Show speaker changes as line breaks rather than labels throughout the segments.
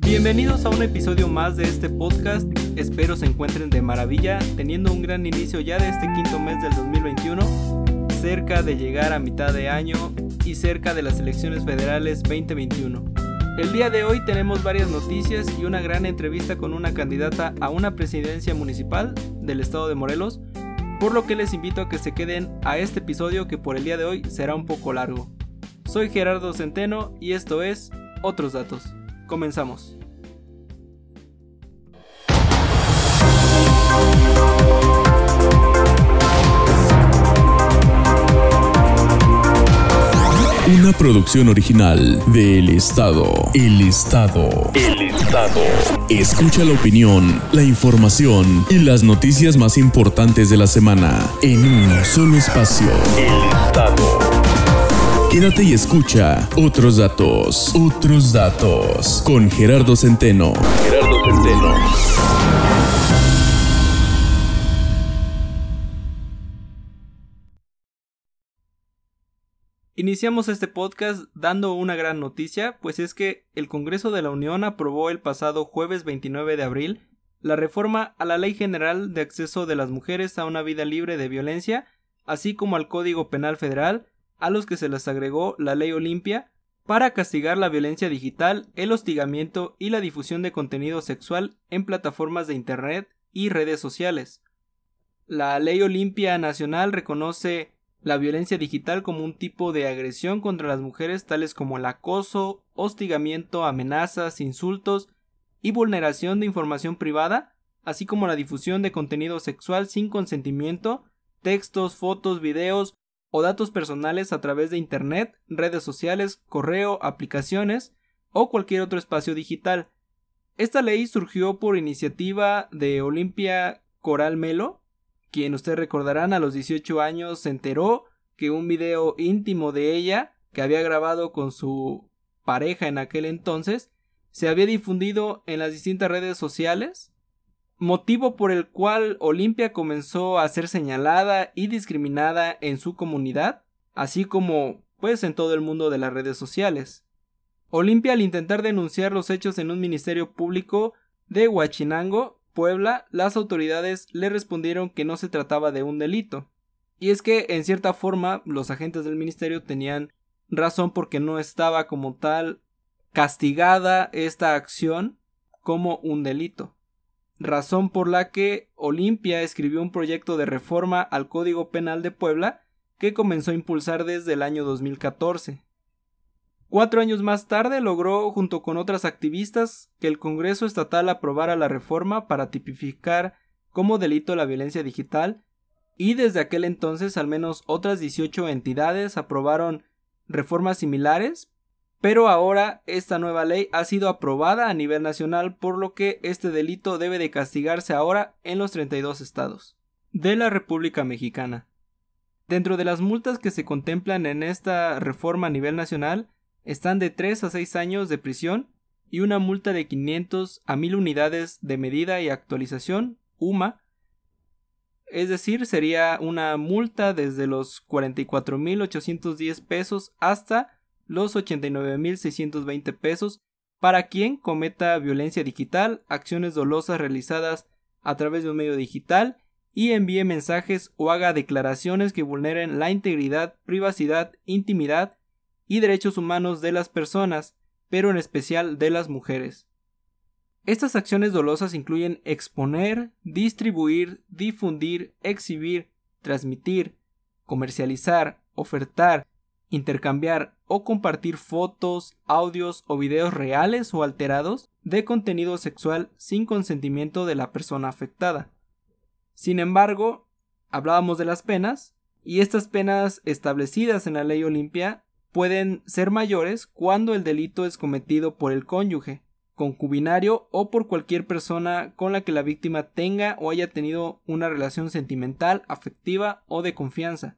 Bienvenidos a un episodio más de este podcast. Espero se encuentren de maravilla, teniendo un gran inicio ya de este quinto mes del 2021, cerca de llegar a mitad de año y cerca de las elecciones federales 2021. El día de hoy tenemos varias noticias y una gran entrevista con una candidata a una presidencia municipal del estado de Morelos, por lo que les invito a que se queden a este episodio que por el día de hoy será un poco largo. Soy Gerardo Centeno y esto es Otros Datos. Comenzamos.
Una producción original de El Estado. El Estado. El Estado. Escucha la opinión, la información y las noticias más importantes de la semana en un solo espacio. El. Quédate y escucha otros datos. Otros datos. Con Gerardo Centeno. Gerardo Centeno.
Iniciamos este podcast dando una gran noticia, pues es que el Congreso de la Unión aprobó el pasado jueves 29 de abril la reforma a la Ley General de Acceso de las Mujeres a una vida libre de violencia, así como al Código Penal Federal, a los que se les agregó la Ley Olimpia, para castigar la violencia digital, el hostigamiento y la difusión de contenido sexual en plataformas de Internet y redes sociales. La Ley Olimpia Nacional reconoce la violencia digital como un tipo de agresión contra las mujeres tales como el acoso, hostigamiento, amenazas, insultos y vulneración de información privada, así como la difusión de contenido sexual sin consentimiento, textos, fotos, videos o datos personales a través de Internet, redes sociales, correo, aplicaciones o cualquier otro espacio digital. Esta ley surgió por iniciativa de Olimpia Coral Melo, quien ustedes recordarán a los 18 años se enteró que un video íntimo de ella que había grabado con su pareja en aquel entonces se había difundido en las distintas redes sociales, motivo por el cual Olimpia comenzó a ser señalada y discriminada en su comunidad, así como pues en todo el mundo de las redes sociales. Olimpia al intentar denunciar los hechos en un ministerio público de Huachinango Puebla, las autoridades le respondieron que no se trataba de un delito. Y es que, en cierta forma, los agentes del ministerio tenían razón porque no estaba como tal castigada esta acción como un delito. Razón por la que Olimpia escribió un proyecto de reforma al Código Penal de Puebla que comenzó a impulsar desde el año 2014. Cuatro años más tarde logró, junto con otras activistas, que el Congreso Estatal aprobara la reforma para tipificar como delito la violencia digital, y desde aquel entonces al menos otras 18 entidades aprobaron reformas similares, pero ahora esta nueva ley ha sido aprobada a nivel nacional, por lo que este delito debe de castigarse ahora en los 32 estados de la República Mexicana. Dentro de las multas que se contemplan en esta reforma a nivel nacional, están de 3 a 6 años de prisión y una multa de 500 a 1000 unidades de medida y actualización UMA. Es decir, sería una multa desde los 44.810 pesos hasta los 89.620 pesos para quien cometa violencia digital, acciones dolosas realizadas a través de un medio digital y envíe mensajes o haga declaraciones que vulneren la integridad, privacidad, intimidad y derechos humanos de las personas, pero en especial de las mujeres. Estas acciones dolosas incluyen exponer, distribuir, difundir, exhibir, transmitir, comercializar, ofertar, intercambiar o compartir fotos, audios o videos reales o alterados de contenido sexual sin consentimiento de la persona afectada. Sin embargo, hablábamos de las penas, y estas penas establecidas en la ley Olimpia pueden ser mayores cuando el delito es cometido por el cónyuge, concubinario o por cualquier persona con la que la víctima tenga o haya tenido una relación sentimental, afectiva o de confianza.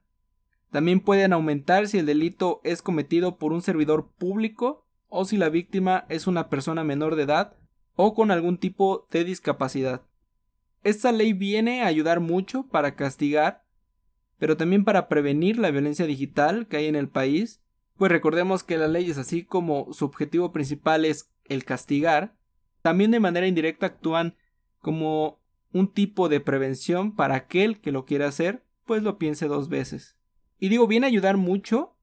También pueden aumentar si el delito es cometido por un servidor público o si la víctima es una persona menor de edad o con algún tipo de discapacidad. Esta ley viene a ayudar mucho para castigar, pero también para prevenir la violencia digital que hay en el país pues recordemos que las leyes, así como su objetivo principal es el castigar, también de manera indirecta actúan como un tipo de prevención para aquel que lo quiera hacer, pues lo piense dos veces. Y digo, viene a ayudar mucho,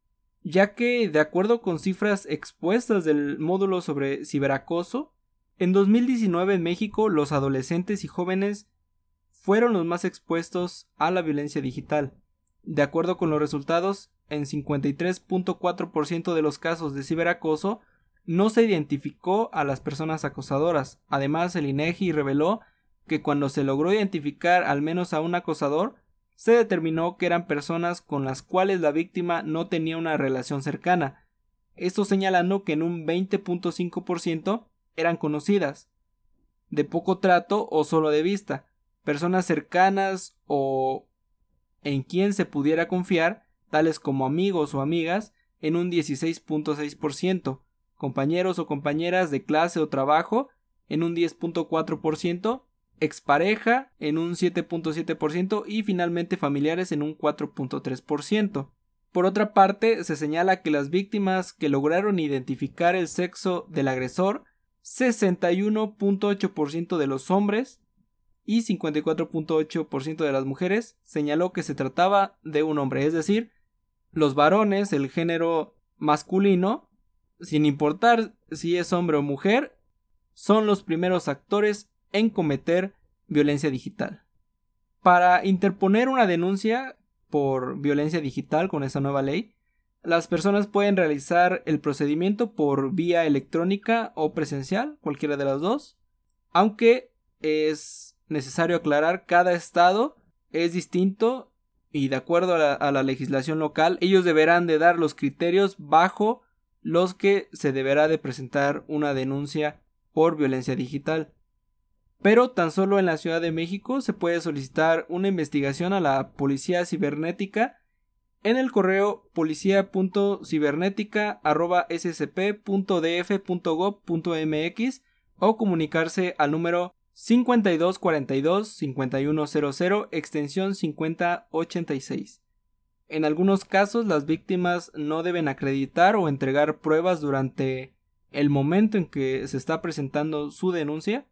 ya que, de acuerdo con cifras expuestas del módulo sobre ciberacoso, en 2019 en México los adolescentes y jóvenes fueron los más expuestos a la violencia digital. De acuerdo con los resultados, en 53.4% de los casos de ciberacoso no se identificó a las personas acosadoras. Además, el INEGI reveló que cuando se logró identificar al menos a un acosador, se determinó que eran personas con las cuales la víctima no tenía una relación cercana, esto señalando que en un 20.5% eran conocidas, de poco trato o solo de vista, personas cercanas o en quien se pudiera confiar, tales como amigos o amigas, en un 16.6%, compañeros o compañeras de clase o trabajo, en un 10.4%, expareja en un 7.7% y finalmente familiares en un 4.3%. Por otra parte, se señala que las víctimas que lograron identificar el sexo del agresor, 61.8% de los hombres y 54.8% de las mujeres señaló que se trataba de un hombre, es decir, los varones, el género masculino, sin importar si es hombre o mujer, son los primeros actores en cometer violencia digital. Para interponer una denuncia por violencia digital con esta nueva ley, las personas pueden realizar el procedimiento por vía electrónica o presencial, cualquiera de las dos, aunque es necesario aclarar cada estado es distinto y de acuerdo a la, a la, legislación local ellos deberán de dar los criterios bajo los que se deberá de presentar una denuncia por violencia digital pero tan solo en la Ciudad de México se puede solicitar una investigación a la Policía Cibernética en el correo policía.cibernética.scp.df.gov.mx o comunicarse al número 5242-5100 extensión 5086. En algunos casos las víctimas no deben acreditar o entregar pruebas durante el momento en que se está presentando su denuncia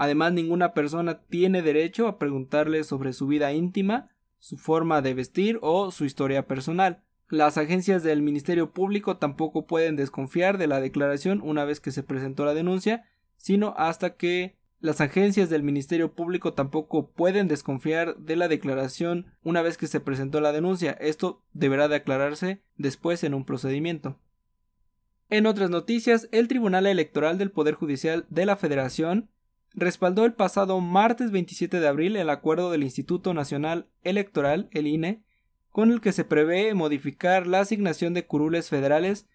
Además, ninguna persona tiene derecho a preguntarle sobre su vida íntima, su forma de vestir o su historia personal. Las agencias del Ministerio Público tampoco pueden desconfiar de la declaración una vez que se presentó la denuncia, sino hasta que las agencias del Ministerio Público tampoco pueden desconfiar de la declaración una vez que se presentó la denuncia. Esto deberá de aclararse después en un procedimiento. En otras noticias, el Tribunal Electoral del Poder Judicial de la Federación respaldó el pasado martes 27 de abril el acuerdo del Instituto Nacional Electoral, el INE, con el que se prevé modificar la asignación de curules federales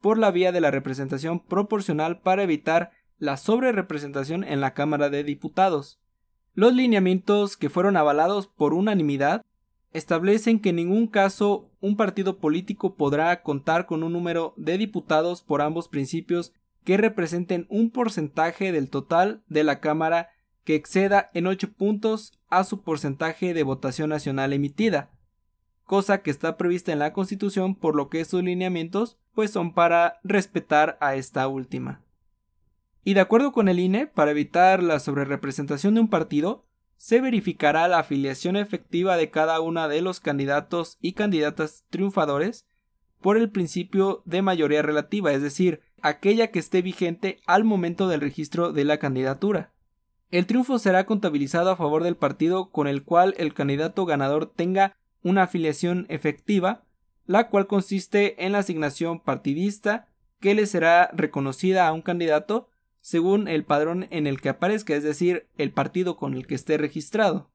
por la vía de la representación proporcional para evitar la sobrerepresentación en la Cámara de Diputados. Los lineamientos que fueron avalados por unanimidad establecen que en ningún caso un partido político podrá contar con un número de diputados por ambos principios que representen un porcentaje del total de la Cámara que exceda en 8 puntos a su porcentaje de votación nacional emitida, cosa que está prevista en la Constitución por lo que estos lineamientos pues son para respetar a esta última. Y de acuerdo con el INE, para evitar la sobrerepresentación de un partido, se verificará la afiliación efectiva de cada uno de los candidatos y candidatas triunfadores por el principio de mayoría relativa, es decir, aquella que esté vigente al momento del registro de la candidatura. El triunfo será contabilizado a favor del partido con el cual el candidato ganador tenga una afiliación efectiva, la cual consiste en la asignación partidista que le será reconocida a un candidato según el padrón en el que aparezca, es decir, el partido con el que esté registrado.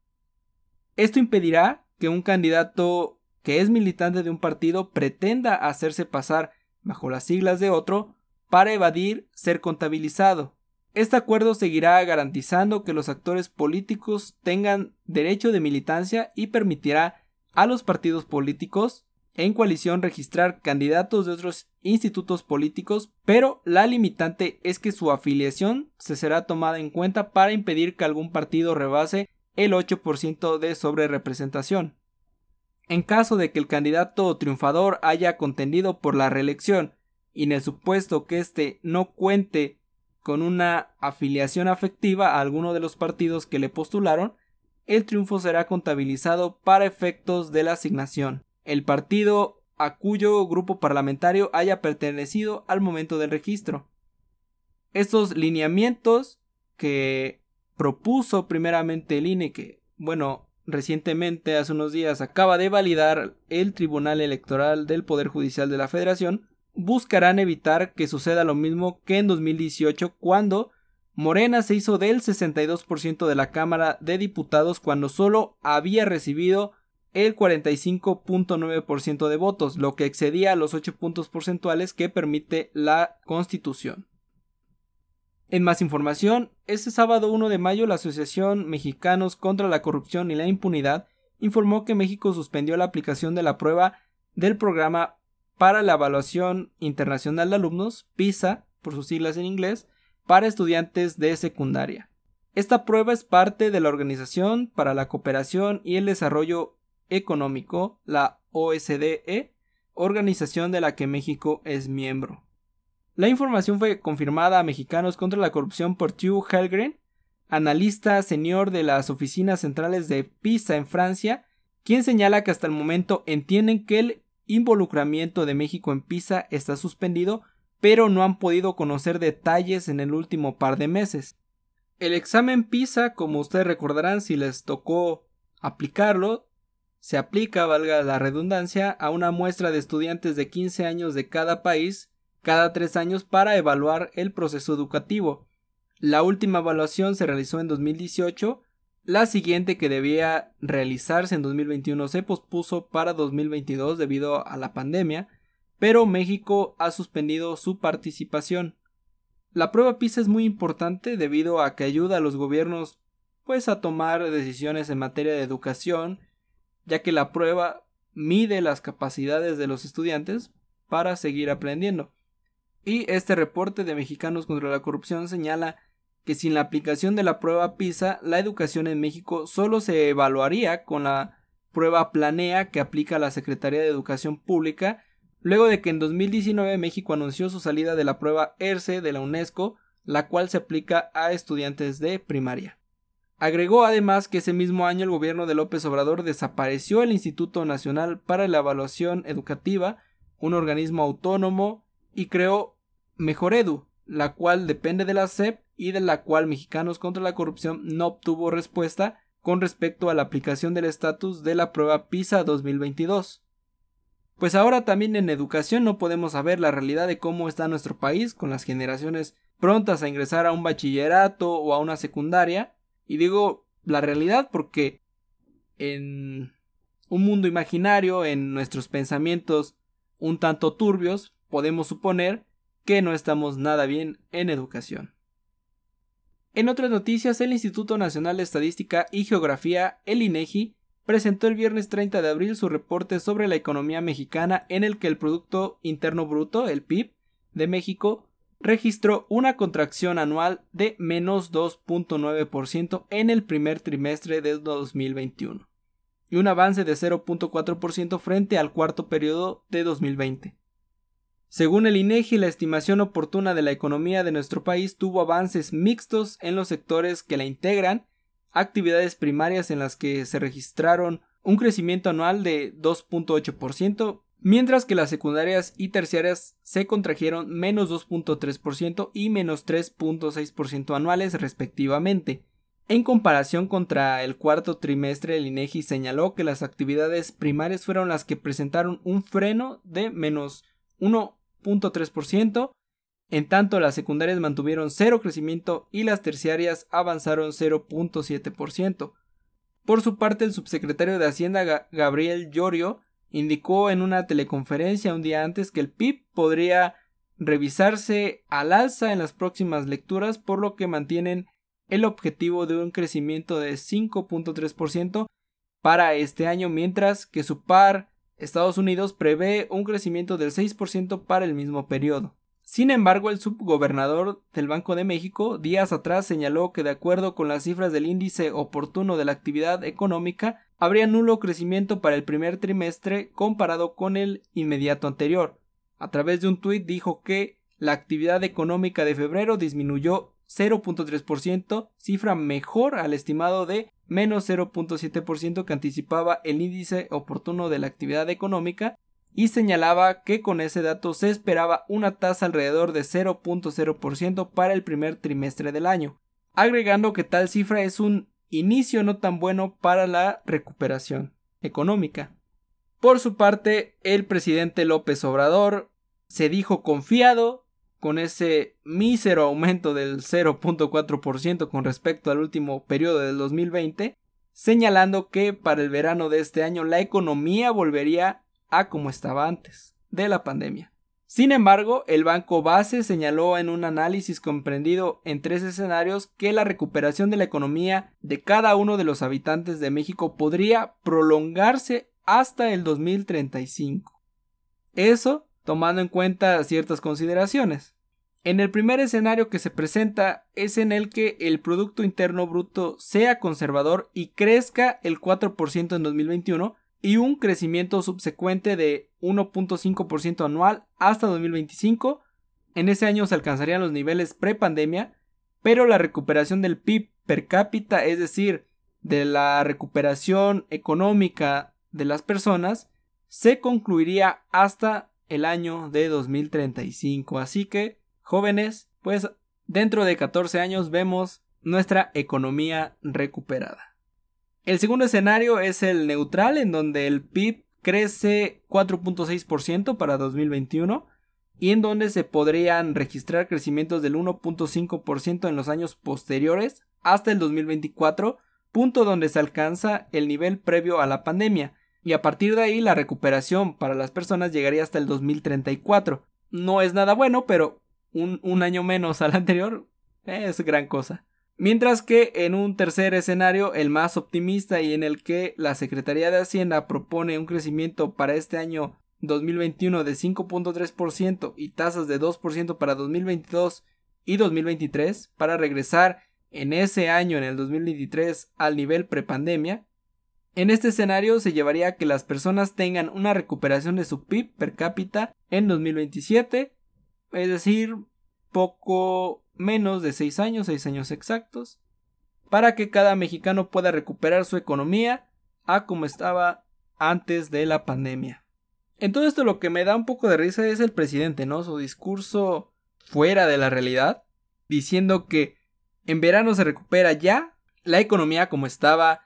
Esto impedirá que un candidato que es militante de un partido pretenda hacerse pasar bajo las siglas de otro para evadir ser contabilizado. Este acuerdo seguirá garantizando que los actores políticos tengan derecho de militancia y permitirá a los partidos políticos en coalición registrar candidatos de otros institutos políticos, pero la limitante es que su afiliación se será tomada en cuenta para impedir que algún partido rebase el 8% de sobrerepresentación. En caso de que el candidato triunfador haya contendido por la reelección y en el supuesto que éste no cuente con una afiliación afectiva a alguno de los partidos que le postularon, el triunfo será contabilizado para efectos de la asignación. El partido a cuyo grupo parlamentario haya pertenecido al momento del registro. Estos lineamientos que propuso primeramente el INE, que, bueno, recientemente, hace unos días, acaba de validar el Tribunal Electoral del Poder Judicial de la Federación, buscarán evitar que suceda lo mismo que en 2018 cuando Morena se hizo del 62% de la Cámara de Diputados cuando solo había recibido el 45.9% de votos, lo que excedía los 8 puntos porcentuales que permite la Constitución. En más información, este sábado 1 de mayo la Asociación Mexicanos contra la Corrupción y la Impunidad informó que México suspendió la aplicación de la prueba del programa para la Evaluación Internacional de Alumnos, PISA, por sus siglas en inglés, para estudiantes de secundaria. Esta prueba es parte de la Organización para la Cooperación y el Desarrollo Económico, la OSDE, organización de la que México es miembro. La información fue confirmada a Mexicanos contra la Corrupción por Hugh Helgren, analista senior de las oficinas centrales de PISA en Francia, quien señala que hasta el momento entienden que el involucramiento de México en PISA está suspendido pero no han podido conocer detalles en el último par de meses. El examen PISA, como ustedes recordarán si les tocó aplicarlo, se aplica, valga la redundancia, a una muestra de estudiantes de 15 años de cada país cada tres años para evaluar el proceso educativo. La última evaluación se realizó en 2018, la siguiente que debía realizarse en 2021 se pospuso para 2022 debido a la pandemia, pero México ha suspendido su participación. La prueba PISA es muy importante debido a que ayuda a los gobiernos pues a tomar decisiones en materia de educación, ya que la prueba mide las capacidades de los estudiantes para seguir aprendiendo. Y este reporte de Mexicanos contra la Corrupción señala que sin la aplicación de la prueba PISA, la educación en México solo se evaluaría con la prueba Planea que aplica la Secretaría de Educación Pública luego de que en 2019 México anunció su salida de la prueba ERCE de la UNESCO, la cual se aplica a estudiantes de primaria. Agregó además que ese mismo año el gobierno de López Obrador desapareció el Instituto Nacional para la Evaluación Educativa, un organismo autónomo, y creó Mejoredu, la cual depende de la SEP y de la cual Mexicanos contra la Corrupción no obtuvo respuesta con respecto a la aplicación del estatus de la prueba PISA 2022. Pues ahora también en educación no podemos saber la realidad de cómo está nuestro país con las generaciones prontas a ingresar a un bachillerato o a una secundaria. Y digo la realidad porque en un mundo imaginario, en nuestros pensamientos un tanto turbios, podemos suponer que no estamos nada bien en educación. En otras noticias, el Instituto Nacional de Estadística y Geografía, el INEGI, presentó el viernes 30 de abril su reporte sobre la economía mexicana en el que el Producto Interno Bruto, el PIB, de México registró una contracción anual de menos 2.9% en el primer trimestre de 2021 y un avance de 0.4% frente al cuarto periodo de 2020. Según el INEGI, la estimación oportuna de la economía de nuestro país tuvo avances mixtos en los sectores que la integran actividades primarias en las que se registraron un crecimiento anual de 2.8%, mientras que las secundarias y terciarias se contrajeron menos 2.3% y menos 3.6% anuales respectivamente. En comparación contra el cuarto trimestre, el INEGI señaló que las actividades primarias fueron las que presentaron un freno de menos 1.3%, en tanto, las secundarias mantuvieron cero crecimiento y las terciarias avanzaron 0.7%. Por su parte, el subsecretario de Hacienda Gabriel Llorio indicó en una teleconferencia un día antes que el PIB podría revisarse al alza en las próximas lecturas, por lo que mantienen el objetivo de un crecimiento de 5.3% para este año, mientras que su par Estados Unidos prevé un crecimiento del 6% para el mismo periodo. Sin embargo, el subgobernador del Banco de México días atrás señaló que de acuerdo con las cifras del índice oportuno de la actividad económica, habría nulo crecimiento para el primer trimestre comparado con el inmediato anterior. A través de un tuit dijo que la actividad económica de febrero disminuyó 0.3%, cifra mejor al estimado de menos 0.7% que anticipaba el índice oportuno de la actividad económica y señalaba que con ese dato se esperaba una tasa alrededor de 0.0% para el primer trimestre del año, agregando que tal cifra es un inicio no tan bueno para la recuperación económica. Por su parte, el presidente López Obrador se dijo confiado con ese mísero aumento del 0.4% con respecto al último periodo del 2020, señalando que para el verano de este año la economía volvería a como estaba antes de la pandemia. Sin embargo, el Banco Base señaló en un análisis comprendido en tres escenarios que la recuperación de la economía de cada uno de los habitantes de México podría prolongarse hasta el 2035. Eso tomando en cuenta ciertas consideraciones. En el primer escenario que se presenta es en el que el Producto Interno Bruto sea conservador y crezca el 4% en 2021 y un crecimiento subsecuente de 1.5% anual hasta 2025. En ese año se alcanzarían los niveles prepandemia, pero la recuperación del PIB per cápita, es decir, de la recuperación económica de las personas, se concluiría hasta el año de 2035. Así que, jóvenes, pues dentro de 14 años vemos nuestra economía recuperada. El segundo escenario es el neutral, en donde el PIB crece 4.6% para 2021 y en donde se podrían registrar crecimientos del 1.5% en los años posteriores hasta el 2024, punto donde se alcanza el nivel previo a la pandemia, y a partir de ahí la recuperación para las personas llegaría hasta el 2034. No es nada bueno, pero un, año menos al anterior es gran cosa. Mientras que en un tercer escenario, el más optimista y en el que la Secretaría de Hacienda propone un crecimiento para este año 2021 de 5.3% y tasas de 2% para 2022 y 2023 para regresar en ese año, en el 2023, al nivel prepandemia, en este escenario se llevaría a que las personas tengan una recuperación de su PIB per cápita en 2027, es decir, poco menos de 6 años, 6 años exactos, para que cada mexicano pueda recuperar su economía a como estaba antes de la pandemia. En todo esto lo que me da un poco de risa es el presidente, ¿no? Su discurso fuera de la realidad, diciendo que en verano se recupera ya la economía como estaba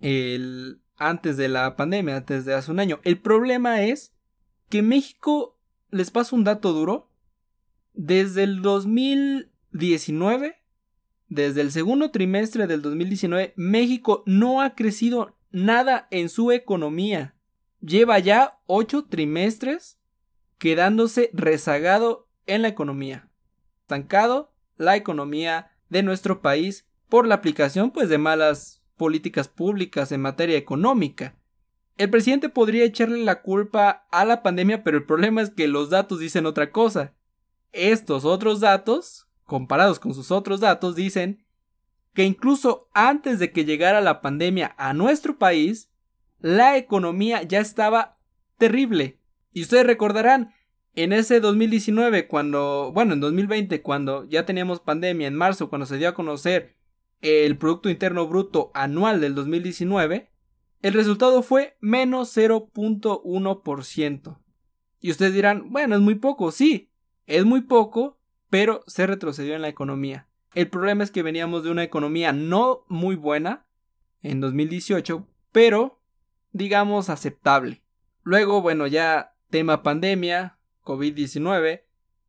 el, antes de la pandemia, antes de hace un año. El problema es que México, les paso un dato duro, desde el 2019, desde el segundo trimestre del 2019, México no ha crecido nada en su economía. Lleva ya ocho trimestres quedándose rezagado en la economía. Estancado la economía de nuestro país por la aplicación pues de malas políticas públicas en materia económica. El presidente podría echarle la culpa a la pandemia, pero el problema es que los datos dicen otra cosa. Estos otros datos, comparados con sus otros datos, dicen que incluso antes de que llegara la pandemia a nuestro país, la economía ya estaba terrible. Y ustedes recordarán, en ese 2019, cuando, bueno, en 2020, cuando ya teníamos pandemia, en marzo, cuando se dio a conocer el Producto Interno Bruto anual del 2019, el resultado fue menos 0.1%. Y ustedes dirán, bueno, es muy poco, sí, es muy poco, pero se retrocedió en la economía. El problema es que veníamos de una economía no muy buena en 2018, pero digamos aceptable. Luego, bueno, ya tema pandemia, COVID-19,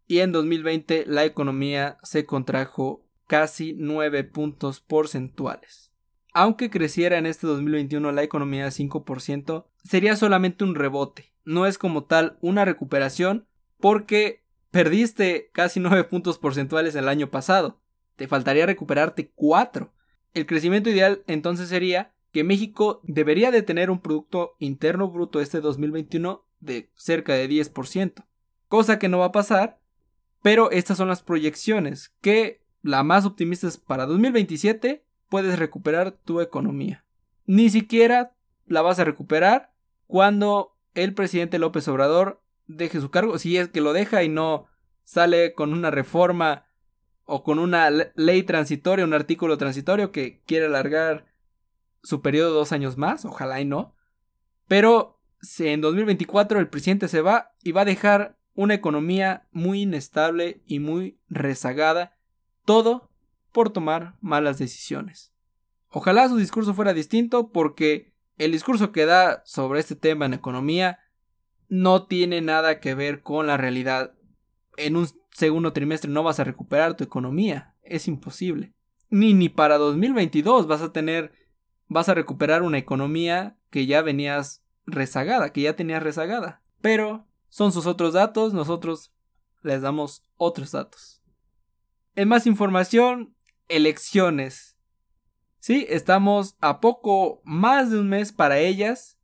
y en 2020 la economía se contrajo casi 9 puntos porcentuales. Aunque creciera en este 2021 la economía 5%, sería solamente un rebote, no es como tal una recuperación porque perdiste casi 9 puntos porcentuales el año pasado, te faltaría recuperarte 4. El crecimiento ideal entonces sería que México debería de tener un Producto Interno Bruto este 2021 de cerca de 10%, cosa que no va a pasar, pero estas son las proyecciones que la más optimista es para 2027 puedes recuperar tu economía. Ni siquiera la vas a recuperar cuando el presidente López Obrador deje su cargo, si es que lo deja y no sale con una reforma o con una ley transitoria, un artículo transitorio que quiere alargar su periodo dos años más, ojalá y no. Pero si en 2024 el presidente se va y va a dejar una economía muy inestable y muy rezagada, todo por tomar malas decisiones. Ojalá su discurso fuera distinto porque el discurso que da sobre este tema en economía no tiene nada que ver con la realidad. En un segundo trimestre no vas a recuperar tu economía, es imposible. Ni ni para 2022 vas a tener vas a recuperar una economía que ya venías rezagada, que ya tenías rezagada. Pero son sus otros datos, nosotros les damos otros datos. En más información, elecciones. Sí, estamos a poco más de un mes para ellas.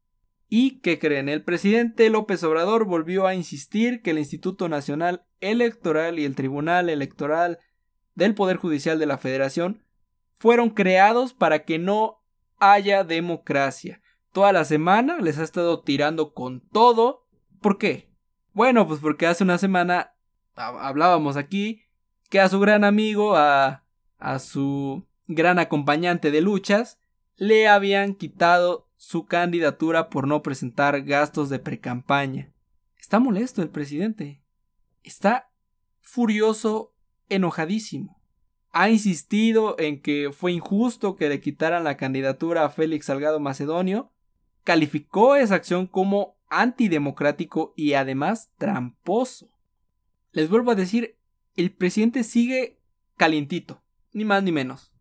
¿Y qué creen? El presidente López Obrador volvió a insistir que el Instituto Nacional Electoral y el Tribunal Electoral del Poder Judicial de la Federación fueron creados para que no haya democracia. Toda la semana les ha estado tirando con todo. ¿Por qué? Bueno, pues porque hace una semana hablábamos aquí que a su gran amigo, a, a su gran acompañante de luchas, le habían quitado su candidatura por no presentar gastos de precampaña. Está molesto el presidente. Está furioso, enojadísimo ha insistido en que fue injusto que le quitaran la candidatura a Félix Salgado Macedonio, calificó esa acción como antidemocrático y además tramposo. Les vuelvo a decir, el presidente sigue calientito, ni más ni menos.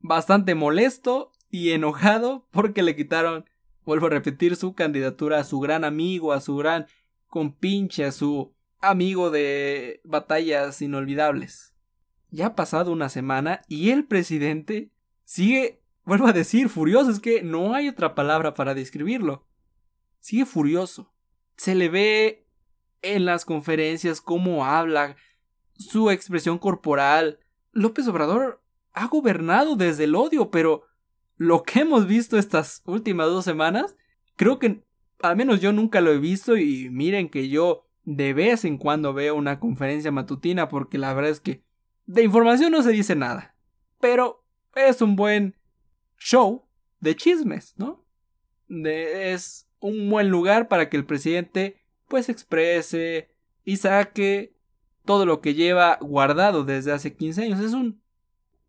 Bastante molesto y enojado porque le quitaron, vuelvo a repetir, su candidatura a su gran amigo, a su gran compinche, a su amigo de batallas inolvidables. Ya ha pasado una semana y el presidente sigue, vuelvo a decir, furioso. Es que no hay otra palabra para describirlo. Sigue furioso. Se le ve en las conferencias cómo habla, su expresión corporal. López Obrador ha gobernado desde el odio, pero lo que hemos visto estas últimas dos semanas, creo que al menos yo nunca lo he visto y miren que yo de vez en cuando veo una conferencia matutina porque la verdad es que de información no se dice nada, pero es un buen show de chismes, ¿no? es un buen lugar para que el presidente pues exprese y saque todo lo que lleva guardado desde hace 15 años. Es un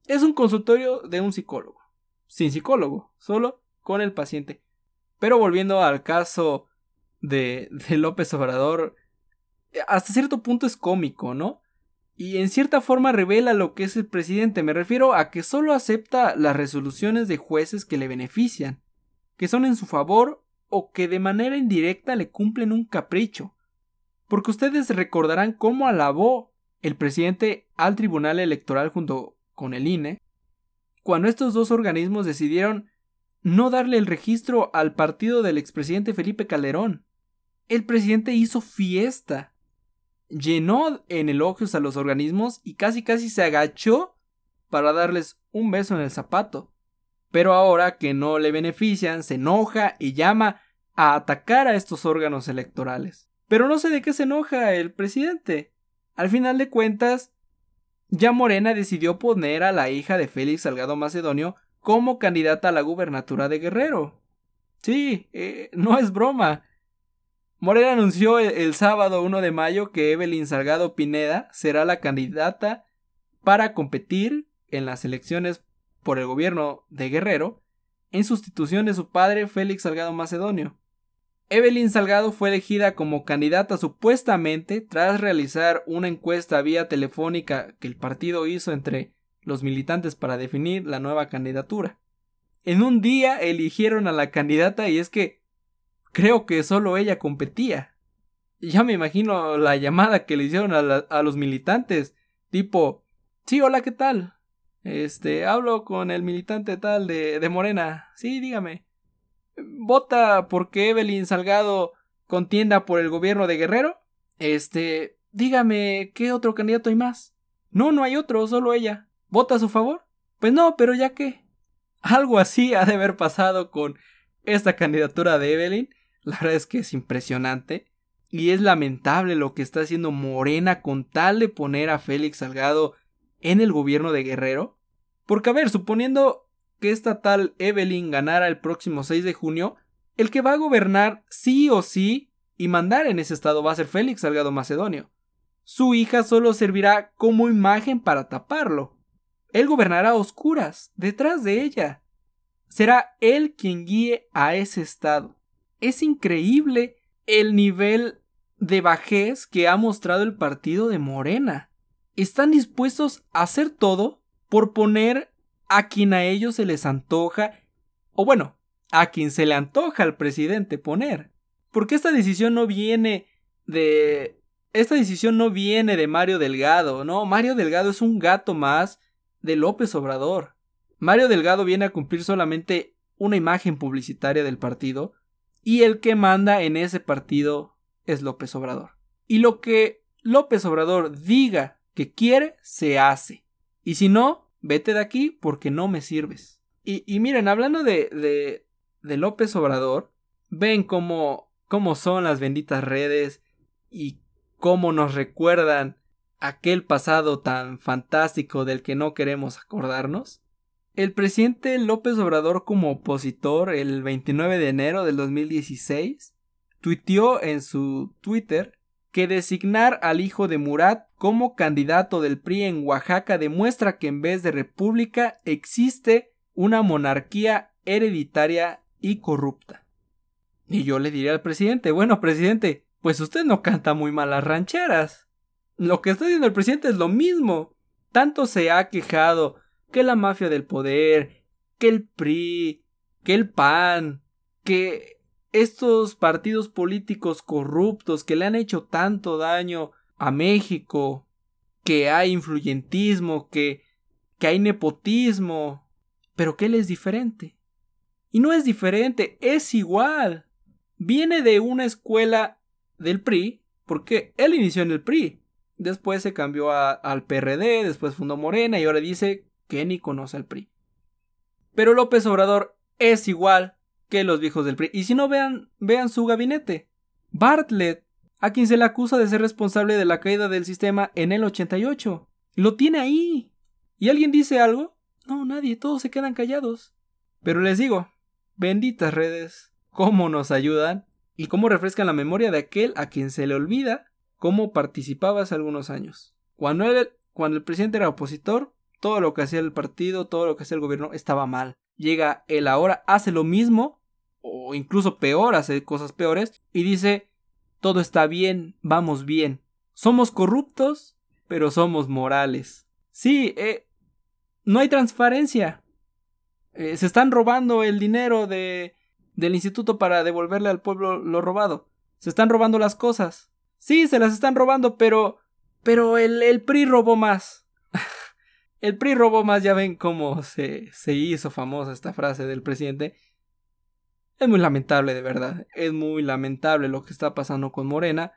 es un consultorio de un psicólogo, sin psicólogo, solo con el paciente. Pero volviendo al caso de, de López Obrador, hasta cierto punto es cómico, ¿no? y en cierta forma revela lo que es el presidente. Me refiero a que solo acepta las resoluciones de jueces que le benefician, que son en su favor o que de manera indirecta le cumplen un capricho. Porque ustedes recordarán cómo alabó el presidente al Tribunal Electoral junto con el INE, cuando estos dos organismos decidieron no darle el registro al partido del expresidente Felipe Calderón. El presidente hizo fiesta llenó en elogios a los organismos y casi casi se agachó para darles un beso en el zapato. Pero ahora que no le benefician, se enoja y llama a atacar a estos órganos electorales. Pero no sé de qué se enoja el presidente. Al final de cuentas, ya Morena decidió poner a la hija de Félix Salgado Macedonio como candidata a la gubernatura de Guerrero. Sí, eh, no es broma. Morena anunció el, sábado 1 de mayo que Evelyn Salgado Pineda será la candidata para competir en las elecciones por el gobierno de Guerrero en sustitución de su padre Félix Salgado Macedonio. Evelyn Salgado fue elegida como candidata supuestamente tras realizar una encuesta vía telefónica que el partido hizo entre los militantes para definir la nueva candidatura. En un día eligieron a la candidata y es que creo que solo ella competía. Ya me imagino la llamada que le hicieron a, los militantes, tipo, sí, hola, ¿qué tal? Este, hablo con el militante tal de, de Morena. Sí, dígame. ¿Vota porque Evelyn Salgado contienda por el gobierno de Guerrero? Este, dígame, ¿qué otro candidato hay más? No, no hay otro, solo ella. ¿Vota a su favor? Pues no, pero ya que. Algo así ha de haber pasado con esta candidatura de Evelyn la verdad es que es impresionante. Y es lamentable lo que está haciendo Morena con tal de poner a Félix Salgado en el gobierno de Guerrero. Porque, a ver, suponiendo que esta tal Evelyn ganara el próximo 6 de junio, el que va a gobernar sí o sí y mandar en ese estado va a ser Félix Salgado Macedonio. Su hija solo servirá como imagen para taparlo. Él gobernará a oscuras, detrás de ella. Será él quien guíe a ese estado. Es increíble el nivel de bajez que ha mostrado el partido de Morena. Están dispuestos a hacer todo por poner a quien a ellos se les antoja, o bueno, a quien se le antoja al presidente poner. Porque esta decisión no viene de... Esta decisión no viene de Mario Delgado, no, Mario Delgado es un gato más de López Obrador. Mario Delgado viene a cumplir solamente una imagen publicitaria del partido y el que manda en ese partido es López Obrador. Y lo que López Obrador diga que quiere, se hace. Y si no, vete de aquí porque no me sirves. Y, y miren, hablando de, de, de, López Obrador, ven cómo, cómo son las benditas redes y cómo nos recuerdan aquel pasado tan fantástico del que no queremos acordarnos. El presidente López Obrador como opositor el 29 de enero del 2016 tuiteó en su Twitter que designar al hijo de Murat como candidato del PRI en Oaxaca demuestra que en vez de república existe una monarquía hereditaria y corrupta. Y yo le diría al presidente, bueno, presidente, pues usted no canta muy mal las rancheras. Lo que está diciendo el presidente es lo mismo. Tanto se ha quejado que la mafia del poder, que el PRI, que el PAN, que estos partidos políticos corruptos que le han hecho tanto daño a México, que hay influyentismo, que, que hay nepotismo, pero que él es diferente. Y no es diferente, es igual. Viene de una escuela del PRI, porque él inició en el PRI. Después se cambió al PRD, después fundó Morena y ahora dice que ni conoce al PRI. Pero López Obrador es igual que los viejos del PRI. Y si no vean, vean su gabinete. Bartlett, a quien se le acusa de ser responsable de la caída del sistema en el 88. Lo tiene ahí. ¿Y alguien dice algo? No, nadie, todos se quedan callados. Pero les digo, benditas redes, cómo nos ayudan y cómo refrescan la memoria de aquel a quien se le olvida cómo participaba hace algunos años. Cuando, cuando el presidente era opositor, todo lo que hacía el partido, todo lo que hacía el gobierno estaba mal. Llega él ahora, hace lo mismo, o incluso peor, hace cosas peores, y dice, todo está bien, vamos bien. Somos corruptos, pero somos morales. Sí, eh, no hay transparencia. Eh, se están robando el dinero de, del instituto para devolverle al pueblo lo robado. Se están robando las cosas. Sí, se las están robando, pero... Pero el, el PRI robó más. El PRI robó más, ya ven cómo se, se hizo famosa esta frase del presidente. Es muy lamentable, de verdad. Es muy lamentable lo que está pasando con Morena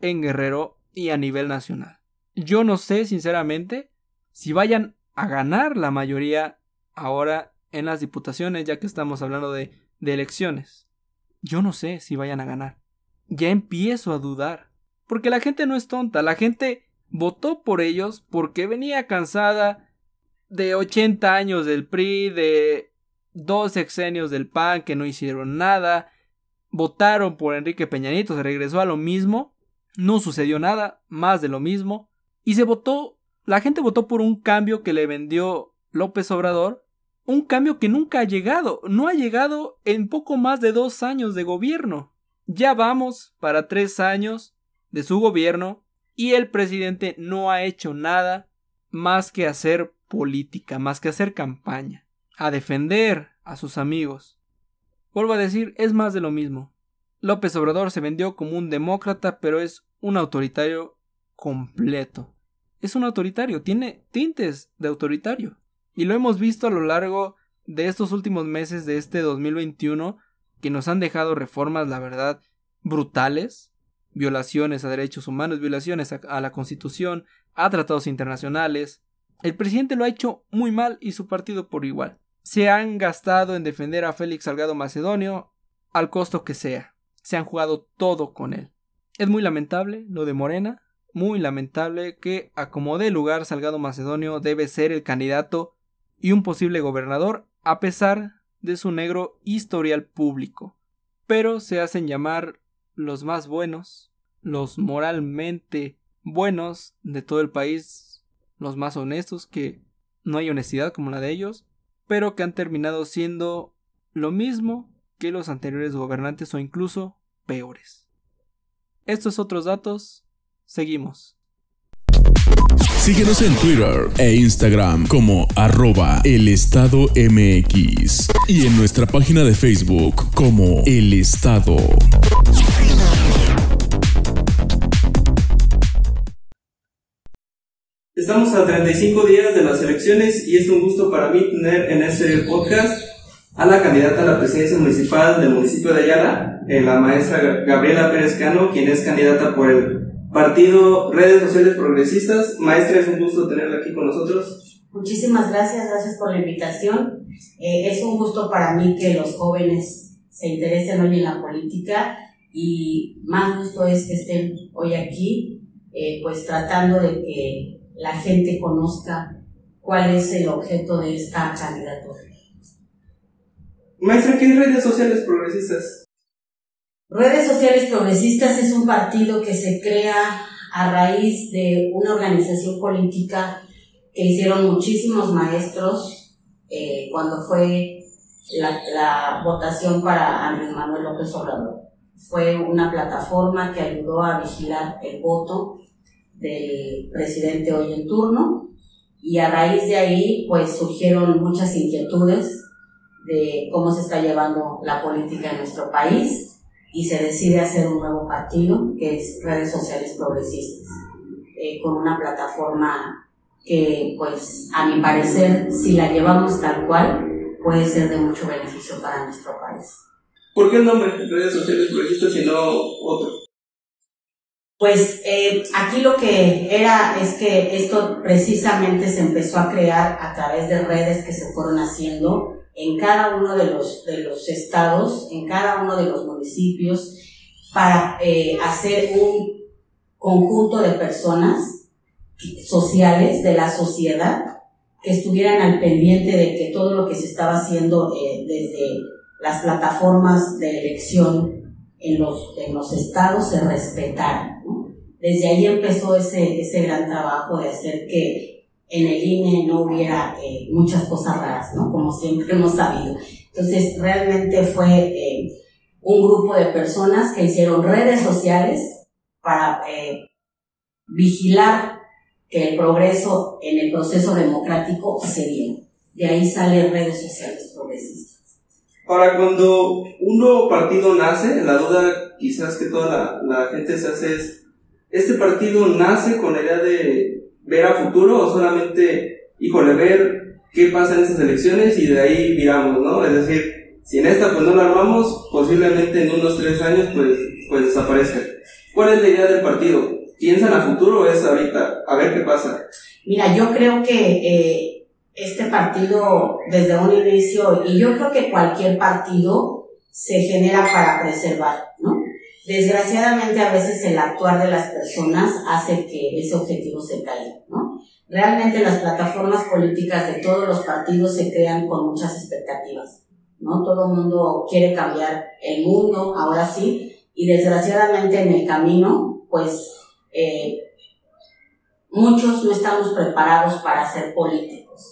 en Guerrero y a nivel nacional. Yo no sé, sinceramente, si vayan a ganar la mayoría ahora en las diputaciones, ya que estamos hablando de, de elecciones. Yo no sé si vayan a ganar. Ya empiezo a dudar. Porque la gente no es tonta, la gente votó por ellos porque venía cansada de 80 años del PRI, de dos sexenios del PAN que no hicieron nada, votaron por Enrique Peñanito, se regresó a lo mismo, no sucedió nada, más de lo mismo, y se votó, la gente votó por un cambio que le vendió López Obrador, un cambio que nunca ha llegado, no ha llegado en poco más de dos años de gobierno. Ya vamos para tres años de su gobierno y el presidente no ha hecho nada más que hacer política, más que hacer campaña, a defender a sus amigos. Vuelvo a decir, es más de lo mismo. López Obrador se vendió como un demócrata, pero es un autoritario completo. Es un autoritario, tiene tintes de autoritario. Y lo hemos visto a lo largo de estos últimos meses de este 2021, que nos han dejado reformas, la verdad, brutales, violaciones a derechos humanos, violaciones a, la Constitución, a tratados internacionales. El presidente lo ha hecho muy mal y su partido por igual. Se han gastado en defender a Félix Salgado Macedonio al costo que sea. Se han jugado todo con él. Es muy lamentable lo de Morena, muy lamentable que acomode el lugar Salgado Macedonio debe ser el candidato y un posible gobernador a pesar de su negro historial público. Pero se hacen llamar los más buenos, los moralmente buenos de todo el país, los más honestos, que no hay honestidad como la de ellos, pero que han terminado siendo lo mismo que los anteriores gobernantes o incluso peores. Estos otros datos, seguimos.
Síguenos en Twitter e Instagram como arroba el estado MX y en nuestra página de Facebook como El Estado.
Estamos a 35 días de las elecciones y es un gusto para mí tener en este podcast a la candidata a la presidencia municipal del municipio de Ayala, eh, la maestra Gabriela Pérez Cano, quien es candidata por el partido Redes Sociales Progresistas. Maestra, es un gusto tenerla aquí con nosotros.
Muchísimas gracias, gracias por la invitación. Eh, es un gusto para mí que los jóvenes se interesen hoy en la política y más gusto es que estén hoy aquí, eh, pues tratando de que la gente conozca cuál es el objeto de esta candidatura.
Maestra, ¿qué es redes sociales progresistas?
Redes Sociales Progresistas es un partido que se crea a raíz de una organización política que hicieron muchísimos maestros eh, cuando fue la, la, votación para Andrés Manuel López Obrador. Fue una plataforma que ayudó a vigilar el voto del presidente hoy en turno y a raíz de ahí pues surgieron muchas inquietudes de cómo se está llevando la política en nuestro país y se decide hacer un nuevo partido que es Redes Sociales Progresistas eh, con una plataforma que pues a mi parecer si la llevamos tal cual puede ser de mucho beneficio para nuestro país.
¿Por qué el nombre Redes Sociales Progresistas y no otro?
Pues eh, aquí lo que era es que esto precisamente se empezó a crear a través de redes que se fueron haciendo en cada uno de los, de los estados, en cada uno de los municipios, para eh, hacer un conjunto de personas sociales de la sociedad que estuvieran al pendiente de que todo lo que se estaba haciendo eh, desde las plataformas de elección en los, en los estados se respetaran desde ahí empezó ese, ese gran trabajo de hacer que en el INE no hubiera eh, muchas cosas raras, ¿no? Como siempre hemos sabido. Entonces, realmente fue eh, un grupo de personas que hicieron redes sociales para eh, vigilar que el progreso en el proceso democrático se diera. De ahí salen redes sociales.
Ahora, cuando un nuevo partido nace, la duda quizás que toda la, la gente se hace es ¿Este partido nace con la idea de ver a futuro o solamente, híjole, ver qué pasa en estas elecciones y de ahí miramos, ¿no? Es decir, si en esta pues no la armamos, posiblemente en unos tres años pues, pues desaparezca. ¿Cuál es la idea del partido? ¿Piensan a futuro o es ahorita? A ver qué pasa.
Mira, yo creo que eh, este partido desde un inicio, y yo creo que cualquier partido se genera para preservar, ¿no? Desgraciadamente a veces el actuar de las personas hace que ese objetivo se caiga, ¿no? Realmente las plataformas políticas de todos los partidos se crean con muchas expectativas, ¿no? Todo el mundo quiere cambiar el mundo, ahora sí, y desgraciadamente en el camino, pues, eh, muchos no estamos preparados para ser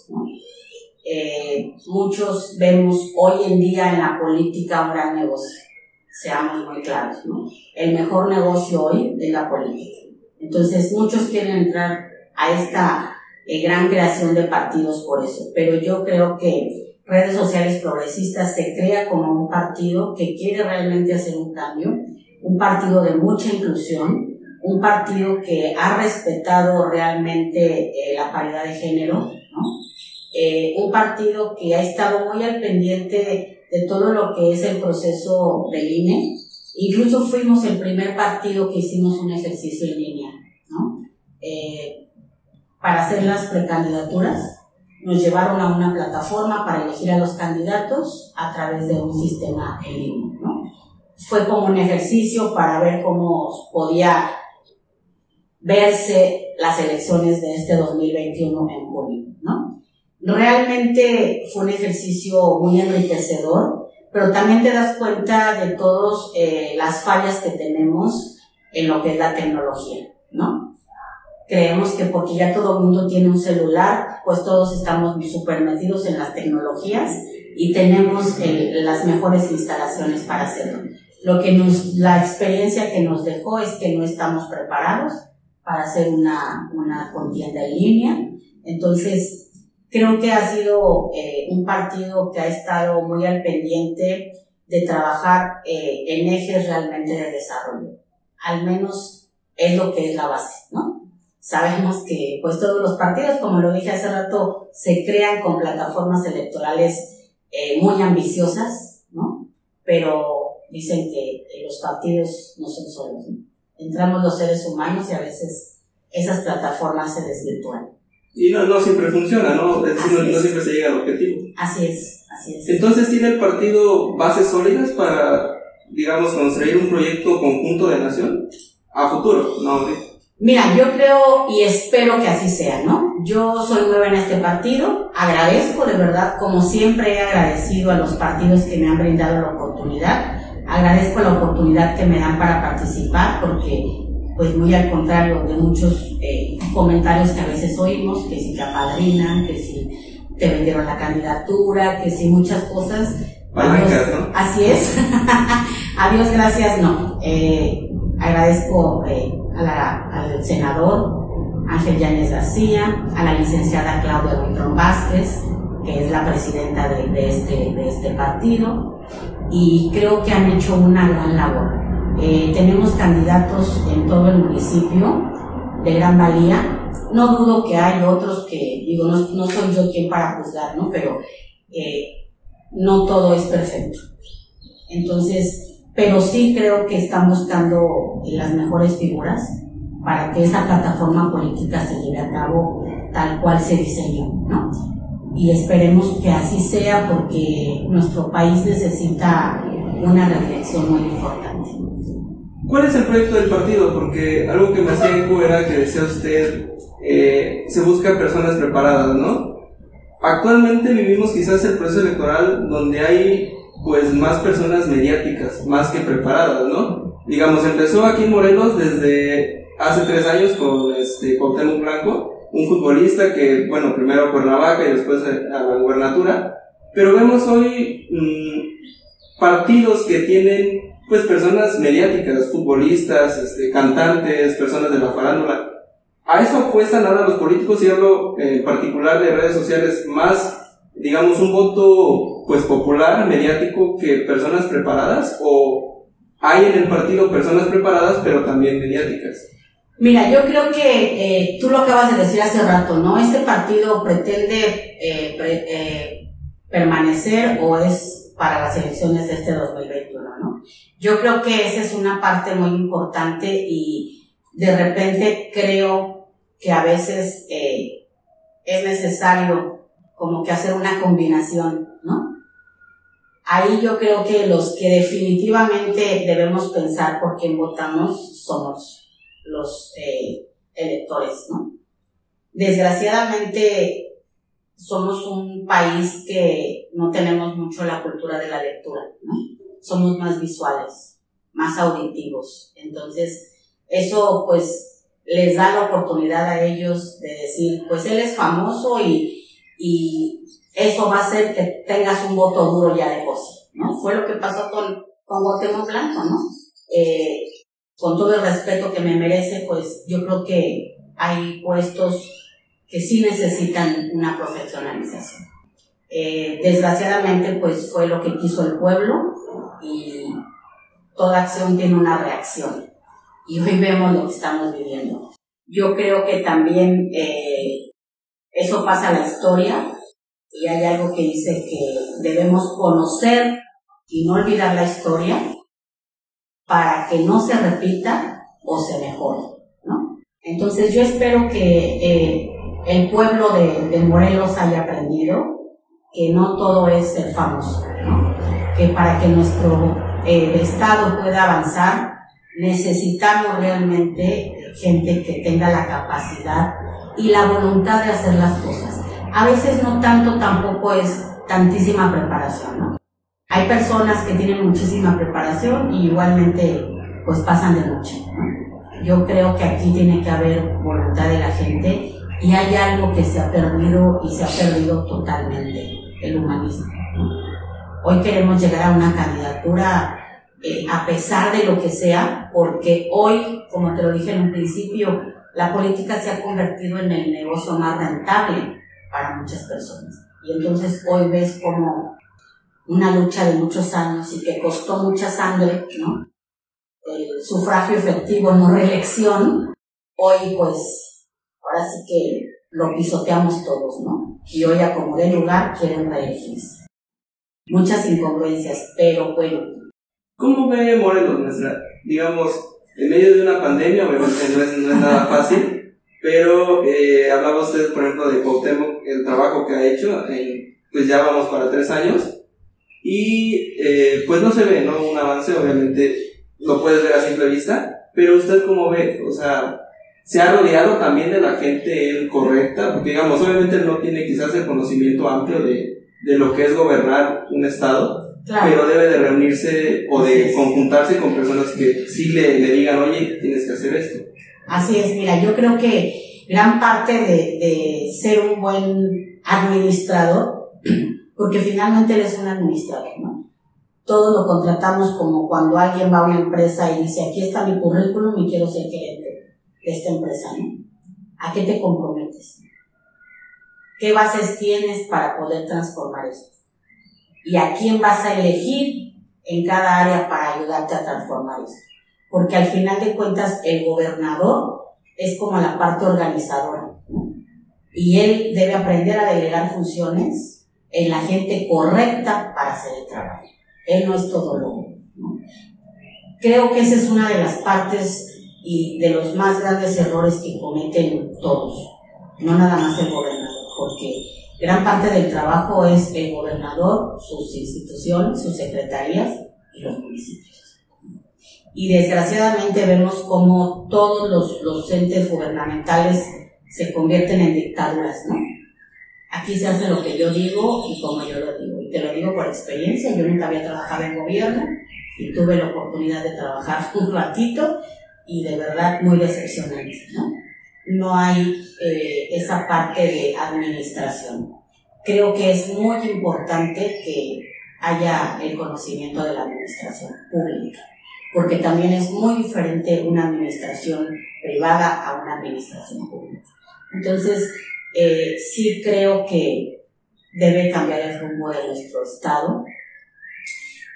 ¿no? Eh, muchos vemos hoy en día en la política un gran negocio seamos muy claros, ¿no? El mejor negocio hoy es la política. Entonces, muchos quieren entrar a esta eh, gran creación de partidos por eso, pero yo creo que redes sociales progresistas se crea como un partido que quiere realmente hacer un cambio, un partido de mucha inclusión, un partido que ha respetado realmente eh, la paridad de género, Eh, un partido que ha estado muy al pendiente de todo lo que es el proceso del INE. Incluso fuimos el primer partido que hicimos un ejercicio en línea, ¿no? Eh, para hacer las precandidaturas. Nos llevaron a una plataforma para elegir a los candidatos a través de un sistema en línea, ¿no? fue como un ejercicio para ver cómo podía verse las elecciones de este 2021 en junio, ¿no? Realmente fue un ejercicio muy enriquecedor, pero también te das cuenta de todas eh, las fallas que tenemos en lo que es la tecnología, ¿no? Creemos que porque ya todo el mundo tiene un celular, pues todos estamos súper metidos en las tecnologías y tenemos las mejores instalaciones para hacerlo. Lo que nos, la experiencia que nos dejó es que no estamos preparados para hacer una, una contienda en línea. Entonces, creo que ha sido eh, un partido que ha estado muy al pendiente de trabajar eh, en ejes realmente de desarrollo. Al menos es lo que es la base, ¿no? Sabemos que pues todos los partidos, como lo dije hace rato, se crean con plataformas electorales eh, muy ambiciosas, ¿no? Pero dicen que los partidos no son solos. Entramos los seres humanos y a veces esas plataformas se desvirtúan.
Y no, no siempre funciona, ¿no? Es decir, no, siempre se llega al objetivo.
Así es, así es.
Entonces, ¿tiene el partido bases sólidas para, digamos, construir un proyecto conjunto de nación a futuro? No,
Mira, yo creo y espero que así sea, ¿no? Yo soy nueva en este partido, agradezco de verdad, como siempre he agradecido a los partidos que me han brindado la oportunidad agradezco la oportunidad que me dan para participar porque pues muy al contrario de muchos eh, comentarios que a veces oímos, que si te apadrinan, que si te vendieron la candidatura, que si muchas cosas. Así es. Adiós, gracias, no. Eh, agradezco eh, al senador Ángel Yáñez García, a la licenciada Claudia Buitrón Vázquez, que es la presidenta de, este, de este partido, y creo que han hecho una gran labor. Eh, tenemos candidatos en todo el municipio de gran valía. No dudo que hay otros que, digo, no, no soy yo quien para juzgar, ¿no? Pero eh, no todo es perfecto. Entonces, pero sí creo que están buscando las mejores figuras para que esa plataforma política se lleve a cabo tal cual se diseñó, ¿no? Y esperemos que así sea porque nuestro país necesita una reflexión muy importante.
¿Cuál es el proyecto del partido? Porque algo que me hacía eco era que decía usted, eh, se busca personas preparadas, ¿no? Actualmente vivimos quizás el proceso electoral donde hay pues más personas mediáticas, más que preparadas, ¿no? Digamos, empezó aquí en Morelos desde hace tres años con este Cuauhtémoc Blanco, un futbolista que, bueno, primero a Cuernavaca y después a la gubernatura, pero vemos hoy mm, partidos que tienen pues personas mediáticas, futbolistas, este, cantantes, personas de la farándula. A eso apuestan ahora los políticos y hablo en particular de redes sociales más, digamos, un voto pues popular, mediático que personas preparadas o hay en el partido personas preparadas pero también mediáticas.
Mira, yo creo que eh, tú lo acabas de decir hace rato, ¿no? Este partido pretende eh, eh, permanecer o es para las elecciones de este 2021, ¿no? Yo creo que esa es una parte muy importante y de repente creo que a veces es necesario como que hacer una combinación, ¿no? Ahí yo creo que los que definitivamente debemos pensar por quién votamos somos los eh, electores, ¿no? Desgraciadamente somos un país que no tenemos mucho la cultura de la lectura, ¿no? Somos más visuales, más auditivos. Entonces, eso pues les da la oportunidad a ellos de decir, pues él es famoso y, y eso va a hacer que tengas un voto duro ya de posi, ¿no? Fue lo que pasó con, con Blanco, ¿no? Eh, con todo el respeto que me merece, pues yo creo que hay puestos que sí necesitan una profesionalización. Eh, desgraciadamente, pues fue lo que quiso el pueblo y toda acción tiene una reacción. Y hoy vemos lo que estamos viviendo. Yo creo que también eh, eso pasa a la historia y hay algo que dice que debemos conocer y no olvidar la historia para que no se repita o se mejore, ¿no? Entonces yo espero que eh, el pueblo de, Morelos haya aprendido que no todo es ser famoso. Que para que nuestro el Estado pueda avanzar, necesitamos realmente gente que tenga la capacidad y la voluntad de hacer las cosas. A veces no tanto tampoco es tantísima preparación, ¿no? Hay personas que tienen muchísima preparación y igualmente pues pasan de noche, Yo creo que aquí tiene que haber voluntad de la gente y hay algo que se ha perdido y se ha perdido totalmente, el humanismo. Hoy queremos llegar a una candidatura eh, a pesar de lo que sea, porque hoy, como te lo dije en un principio, la política se ha convertido en el negocio más rentable para muchas personas. Y entonces hoy ves como una lucha de muchos años y que costó mucha sangre, ¿no? El sufragio efectivo, no reelección, hoy pues, ahora sí que lo pisoteamos todos, ¿no? Y hoy a como de lugar quieren reelegirse. Muchas incongruencias, pero bueno.
¿Cómo ve Morelos nuestra, digamos, en medio de una pandemia, obviamente no es, no es nada fácil, pero eh, hablaba usted, por ejemplo, de Cuauhtémoc, el trabajo que ha hecho, pues ya vamos para tres años, y eh, pues no se ve, ¿no? Un avance, obviamente lo puedes ver a simple vista, pero usted cómo ve, o sea, se ha rodeado también de la gente correcta, porque digamos, obviamente no tiene quizás el conocimiento amplio de, de lo que es gobernar un estado, pero debe de reunirse o de conjuntarse con personas que sí le, le, digan, oye, tienes que hacer esto.
Así es, mira, yo creo que gran parte de, de ser un buen administrador, porque finalmente él es un administrador, ¿no? Todos lo contratamos como cuando alguien va a una empresa y dice, aquí está mi currículum y quiero ser gerente de esta empresa, ¿no? ¿A qué te comprometes? ¿Qué bases tienes para poder transformar esto? ¿Y a quién vas a elegir en cada área para ayudarte a transformar esto? Porque al final de cuentas el gobernador es como la parte organizadora, ¿no? Y él debe aprender a delegar funciones en la gente correcta para hacer el trabajo. Él no es todo lo, ¿no? Creo que esa es una de las partes y de los más grandes errores que cometen todos, no nada más el gobernador, porque gran parte del trabajo es el gobernador, sus instituciones, sus secretarías y los municipios. Y desgraciadamente vemos cómo todos los, los entes gubernamentales se convierten en dictaduras, ¿no? Aquí se hace lo que yo digo y como yo lo digo. Y te lo digo por experiencia, yo nunca había trabajado en gobierno y tuve la oportunidad de trabajar un ratito y de verdad muy decepcionante, ¿no? No hay eh, esa parte de administración. Creo que es muy importante que haya el conocimiento de la administración pública, porque también es muy diferente una administración privada a una administración pública. Entonces, eh, sí creo que debe cambiar el rumbo de nuestro Estado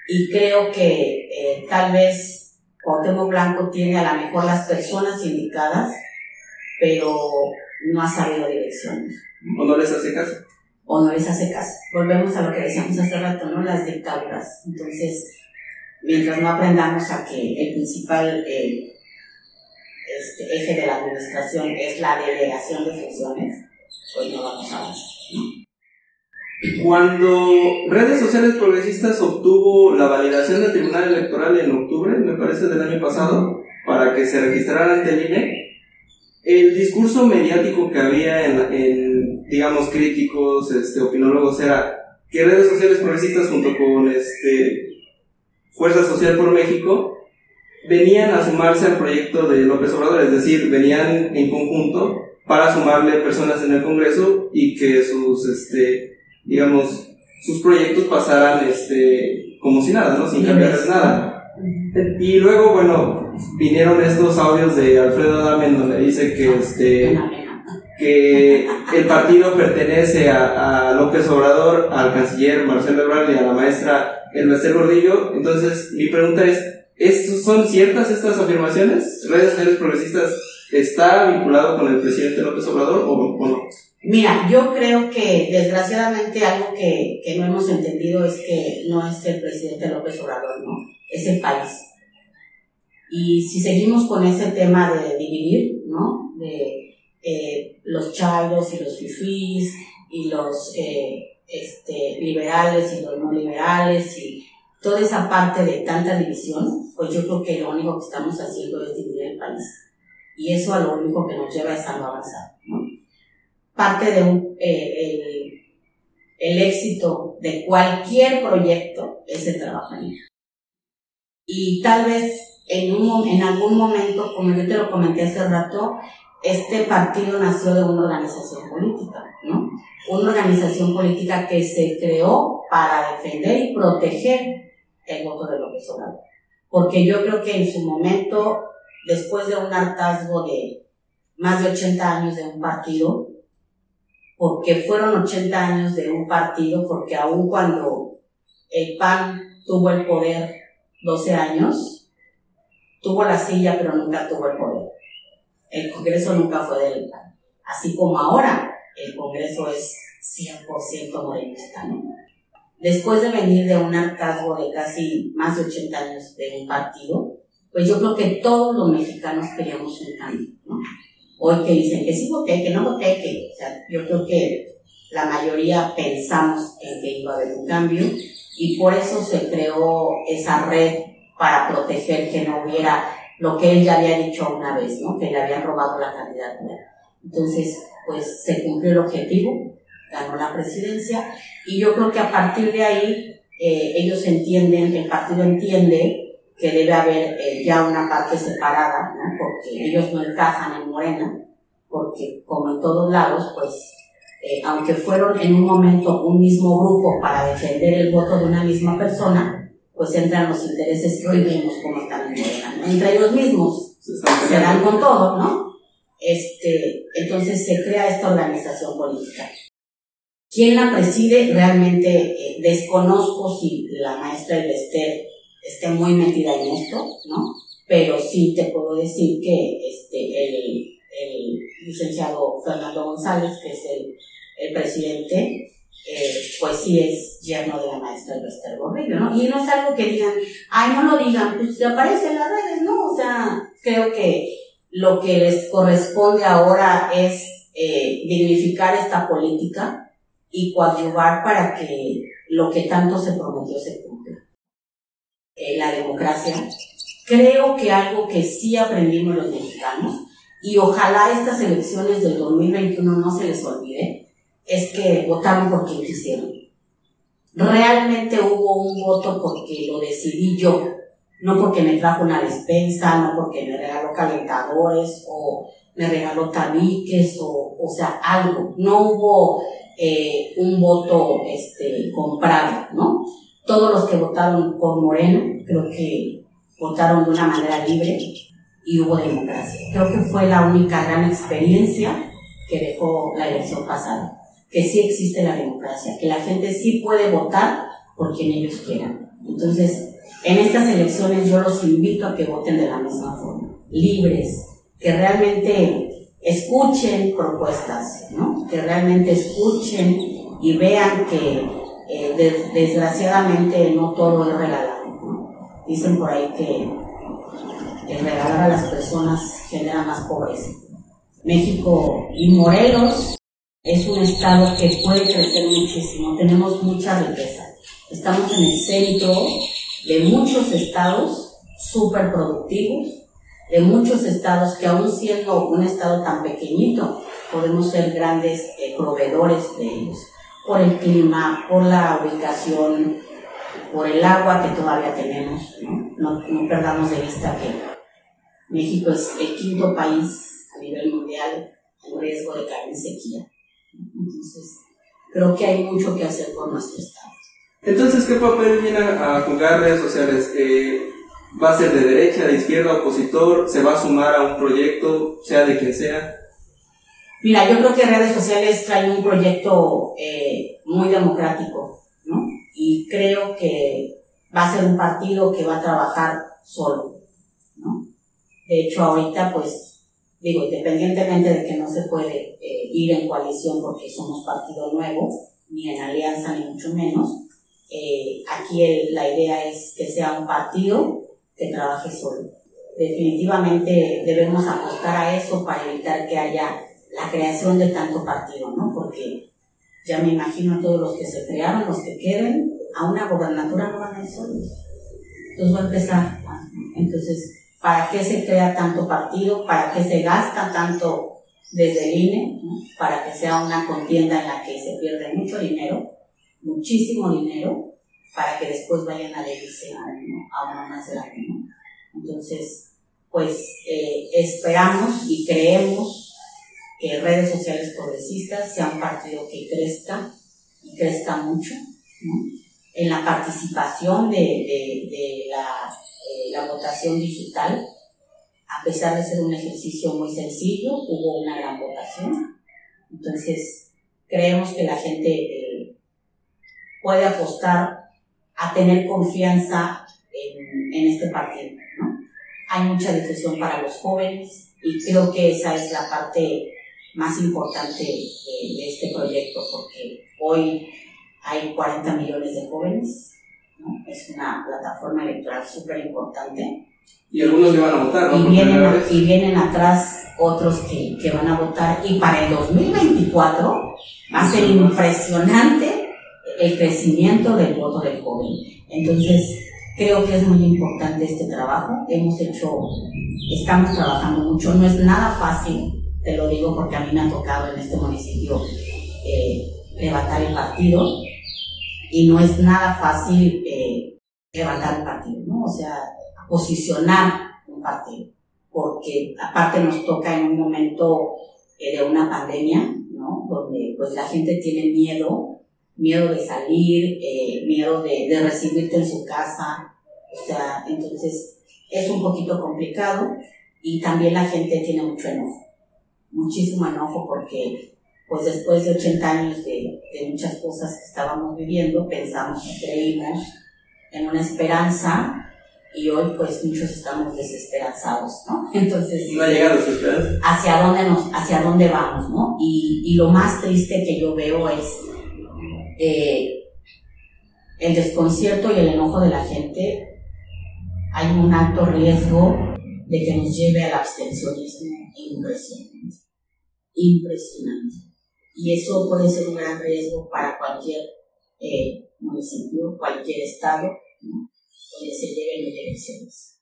y creo que eh, tal vez Cuauhtémoc Blanco tiene a lo mejor las personas indicadas, pero no ha sabido direcciones.
¿O no les hace caso?
O no les hace caso. Volvemos a lo que decíamos hace rato, ¿no? Las dictaduras. Entonces, mientras no aprendamos a que el principal eh, este, eje de la administración es la delegación de funciones,
Cuando redes sociales progresistas obtuvo la validación del Tribunal Electoral en octubre, me parece del año pasado, para que se registrara ante el INE, el discurso mediático que había en, digamos, críticos, este, opinólogos, era que redes sociales progresistas junto con este, Fuerza Social por México venían a sumarse al proyecto de López Obrador, es decir, venían en conjunto para sumarle personas en el Congreso y que sus este, digamos, sus proyectos pasaran este, como si nada, ¿no? Sin cambiarles nada. Y luego, bueno, vinieron estos audios de Alfredo Adame donde dice que, este, que el partido pertenece a, a López Obrador, al canciller Marcelo Ebrard y a la maestra El Gordillo. Entonces, mi pregunta es, ¿son ciertas estas afirmaciones? ¿Redes sociales progresistas está vinculado con el presidente López Obrador o no?
Mira, yo creo que desgraciadamente algo que, que, no hemos entendido es que no es el presidente López Obrador, ¿no? Es el país. Y si seguimos con ese tema de dividir, ¿no? De eh, los chairos y los fifís y los eh, este, liberales y los no liberales y toda esa parte de tanta división, pues yo creo que lo único que estamos haciendo es dividir el país. Y eso a lo único que nos lleva es a no avanzar. ¿no? Parte de un, eh, el, el, éxito de cualquier proyecto es el trabajo en Y tal vez en, un, en algún momento, como yo te lo comenté hace rato, este partido nació de una organización política, ¿no? Una organización política que se creó para defender y proteger el voto de López Obrador. Porque yo creo que en su momento, después de un hartazgo de más de 80 años de un partido, porque fueron 80 años de un partido, porque aun cuando el PAN tuvo el poder 12 años, tuvo la silla pero nunca tuvo el poder el Congreso nunca fue del PAN. Así como ahora el Congreso es 100% morenista, ¿no? Después de venir de un hartazgo de casi más de 80 años de un partido, pues yo creo que todos los mexicanos queríamos un cambio, ¿no? Hoy que dicen que sí voté, que no voté, que, o sea, yo creo que la mayoría pensamos en que iba a haber un cambio y por eso se creó esa red para proteger que no hubiera lo que él ya había dicho una vez, ¿no? Que le habían robado la candidatura. Entonces, pues se cumplió el objetivo, ganó la presidencia y yo creo que a partir de ahí eh, ellos entienden, el partido entiende que debe haber eh, ya una parte separada, ¿no? Porque ellos no encajan en Morena, porque como en todos lados, pues eh, aunque fueron en un momento un mismo grupo para defender el voto de una misma persona, pues entran los intereses que hoy vemos como están en entre ellos mismos, se dan con todo, ¿no? Este, entonces se crea esta organización política. ¿Quién la preside? Realmente eh, desconozco si la maestra Elester esté muy metida en esto, ¿no? Pero sí te puedo decir que este, el, licenciado Fernando González, que es el, el presidente, eh, pues sí es yerno de la maestra Lester Gordillo, ¿no? Y no es algo que digan, ay, no lo digan, pues aparece en las redes, ¿no? O sea, creo que lo que les corresponde ahora es eh, dignificar esta política y coadyuvar para que lo que tanto se prometió se cumpla. Eh, la democracia. Creo que algo que sí aprendimos los mexicanos, y ojalá estas elecciones del 2021 no se les olvide, es que votaron por quien quisieron. Realmente hubo un voto porque lo decidí yo, no porque me trajo una despensa, no porque me regaló calentadores o me regaló tabiques o, o sea, algo. No hubo eh, un voto este, comprado, ¿no? Todos los que votaron por Moreno, creo que votaron de una manera libre y hubo democracia. Creo que fue la única gran experiencia que dejó la elección pasada que sí existe la democracia, que la gente sí puede votar por quien ellos quieran. Entonces, en estas elecciones yo los invito a que voten de la misma forma, libres, que realmente escuchen propuestas, ¿no? que realmente escuchen y vean que eh, desgraciadamente no todo es regalado. Dicen por ahí que el regalar a las personas genera más pobreza. México y Morelos es un estado que puede crecer muchísimo, tenemos mucha riqueza. Estamos en el centro de muchos estados súper productivos, de muchos estados que aún siendo un estado tan pequeñito, podemos ser grandes eh, proveedores de ellos, por el clima, por la ubicación, por el agua que todavía tenemos. No, perdamos de vista que México es el quinto país a nivel mundial en riesgo de caer en sequía. Entonces, creo que hay mucho que hacer por nuestro Estado.
Entonces, ¿qué papel viene a jugar redes sociales? Eh, ¿Va a ser de derecha, de izquierda, opositor? ¿Se va a sumar a un proyecto, sea de quien sea?
Mira, yo creo que redes sociales traen un proyecto eh, muy democrático, ¿no? Y creo que va a ser un partido que va a trabajar solo, ¿no? De hecho, ahorita, pues, digo, independientemente de que no se puede eh, ir en coalición porque somos partido nuevo, ni en alianza, ni mucho menos, eh, aquí la idea es que sea un partido que trabaje solo. Definitivamente debemos apostar a eso para evitar que haya la creación de tanto partido, ¿no? Porque ya me imagino a todos los que se crearon, los que queden, a una gobernatura no van a ir solos. Entonces va a empezar. Entonces, ¿para qué se crea tanto partido? ¿Para qué se gasta tanto desde el INE? Para que sea una contienda en la que se pierde mucho dinero, muchísimo dinero, para que después vayan a adherirse a uno, a uno más grande. Entonces, pues eh, esperamos y creemos que redes sociales progresistas sea un partido que crezca y crezca mucho en la participación de, de, la, eh, la, votación digital. A pesar de ser un ejercicio muy sencillo, hubo una gran votación. Entonces, creemos que la gente eh, puede apostar a tener confianza en, en este partido. ¿no? Hay mucha difusión para los jóvenes y creo que esa es la parte más importante de, este proyecto porque hoy hay 40 millones de jóvenes, ¿no? es una plataforma electoral súper importante.
Y algunos le van a votar,
¿no? Y vienen, y vienen atrás otros que, que, van a votar. Y para el 2024 va a ser impresionante el crecimiento del voto del joven. Entonces, creo que es muy importante este trabajo. Hemos hecho, estamos trabajando mucho. No es nada fácil te lo digo porque a mí me ha tocado en este municipio eh, levantar el partido y no es nada fácil eh, levantar el partido, ¿no? O sea, posicionar un partido, porque aparte nos toca en un momento eh, de una pandemia, ¿no? Donde pues la gente tiene miedo, miedo de salir, miedo de, de recibirte en su casa, o sea, entonces es un poquito complicado y también la gente tiene mucho enojo muchísimo enojo porque pues después de 80 años de, de muchas cosas que estábamos viviendo, pensamos y creímos en una esperanza y hoy pues muchos estamos desesperanzados, ¿no?
Entonces... No ha llegado esa esperanza.
Hacia dónde, nos, hacia dónde vamos, ¿no? Y, y lo más triste que yo veo es eh, el desconcierto y el enojo de la gente. Hay un alto riesgo de que nos lleve al abstencionismo impresionante impresionante. Y eso puede ser un gran riesgo para cualquier eh, municipio, cualquier estado, ¿no? donde se lleven elecciones.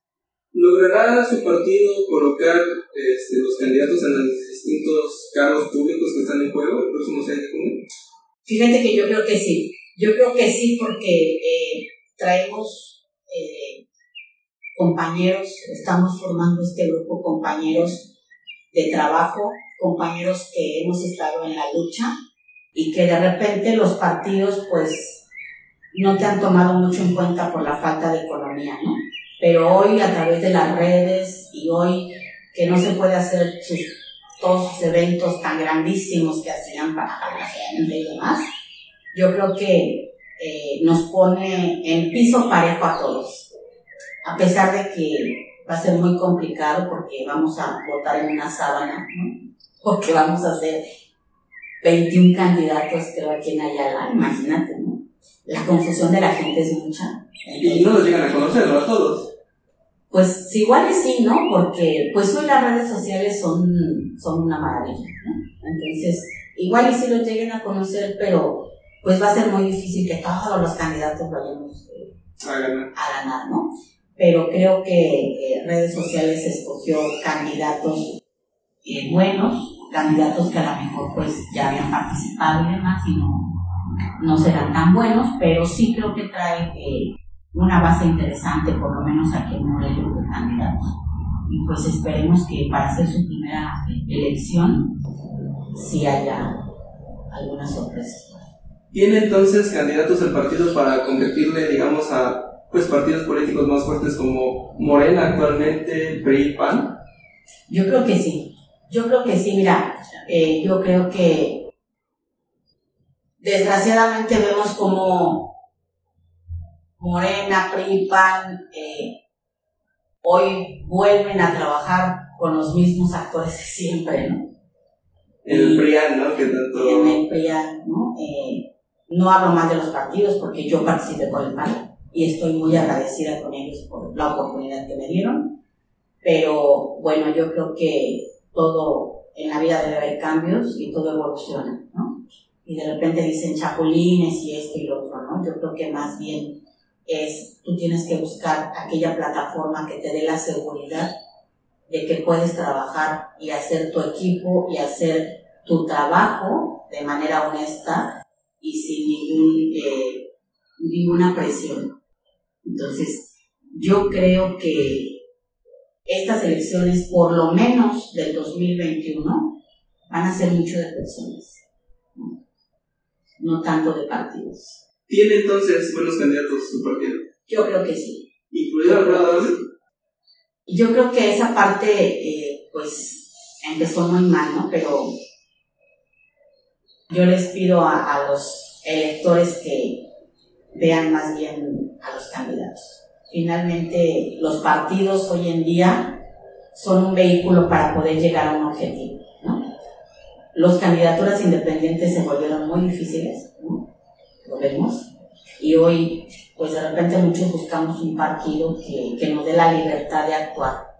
¿Logrará su partido colocar este, los candidatos en los distintos cargos públicos que están en juego el próximo 6 de junio?
Fíjate que yo creo que sí. Yo creo que sí porque eh, traemos eh, compañeros, estamos formando este grupo compañeros de trabajo compañeros que hemos estado en la lucha y que de repente los partidos pues no te han tomado mucho en cuenta por la falta de economía, ¿no? Pero hoy a través de las redes y hoy que no se puede hacer sus, todos sus eventos tan grandísimos que hacían para la gente y demás, yo creo que eh, nos pone en piso parejo a todos. A pesar de que va a ser muy complicado porque vamos a votar en una sábana, ¿no? Porque vamos a hacer 21 candidatos, creo, aquí en Ayala, imagínate, ¿no? La confusión de la gente es mucha.
y no los llegan a conocer, ¿no? A todos.
Pues igual sí, ¿no? Porque pues hoy las redes sociales son, son una maravilla, ¿no? Entonces, igual y sí los lleguen a conocer, pero pues va a ser muy difícil que todos los candidatos vayamos eh, a, ganar. ¿no? Pero creo que eh, redes sociales escogió candidatos eh, buenos, candidatos que a lo mejor pues ya habían participado y demás y no, no serán tan buenos, pero sí creo que trae eh, una base interesante, por lo menos aquí en Morelos, de candidatos. Y pues esperemos que para hacer su primera elección sí haya algunas sorpresas.
¿Tiene entonces candidatos el partido para competirle, digamos, a pues partidos políticos más fuertes como Morena actualmente, PRI, PAN?
Yo creo que sí. Yo creo que sí, mira, eh, yo creo que desgraciadamente vemos como Morena, PRI, PAN, eh, hoy vuelven a trabajar con los mismos actores de siempre, ¿no?
El PRIAN, ¿no? Que tanto...
En el PRIAN, ¿no? Eh, no hablo más de los partidos porque yo participé con el PAN y estoy muy agradecida con ellos por la oportunidad que me dieron. Pero bueno, yo creo que todo en la vida debe haber cambios y todo evoluciona, ¿no? Y de repente dicen chapulines y esto y lo otro, ¿no? Yo creo que más bien es, tú tienes que buscar aquella plataforma que te dé la seguridad de que puedes trabajar y hacer tu equipo y hacer tu trabajo de manera honesta y sin ningún, eh, ninguna presión. Entonces, yo creo que estas elecciones, por lo menos del 2021, van a ser mucho de personas, no, tanto de partidos.
¿Tiene entonces buenos candidatos su partido?
Yo creo que sí.
¿Incluido Alfredo
Yo creo que esa parte, eh, pues, empezó muy mal, ¿no? Pero yo les pido a, a los electores que vean más bien a los candidatos. Finalmente, los partidos hoy en día son un vehículo para poder llegar a un objetivo. ¿no? Los candidaturas independientes se volvieron muy difíciles, lo vemos, y hoy, pues de repente muchos buscamos un partido que, que nos dé la libertad de actuar.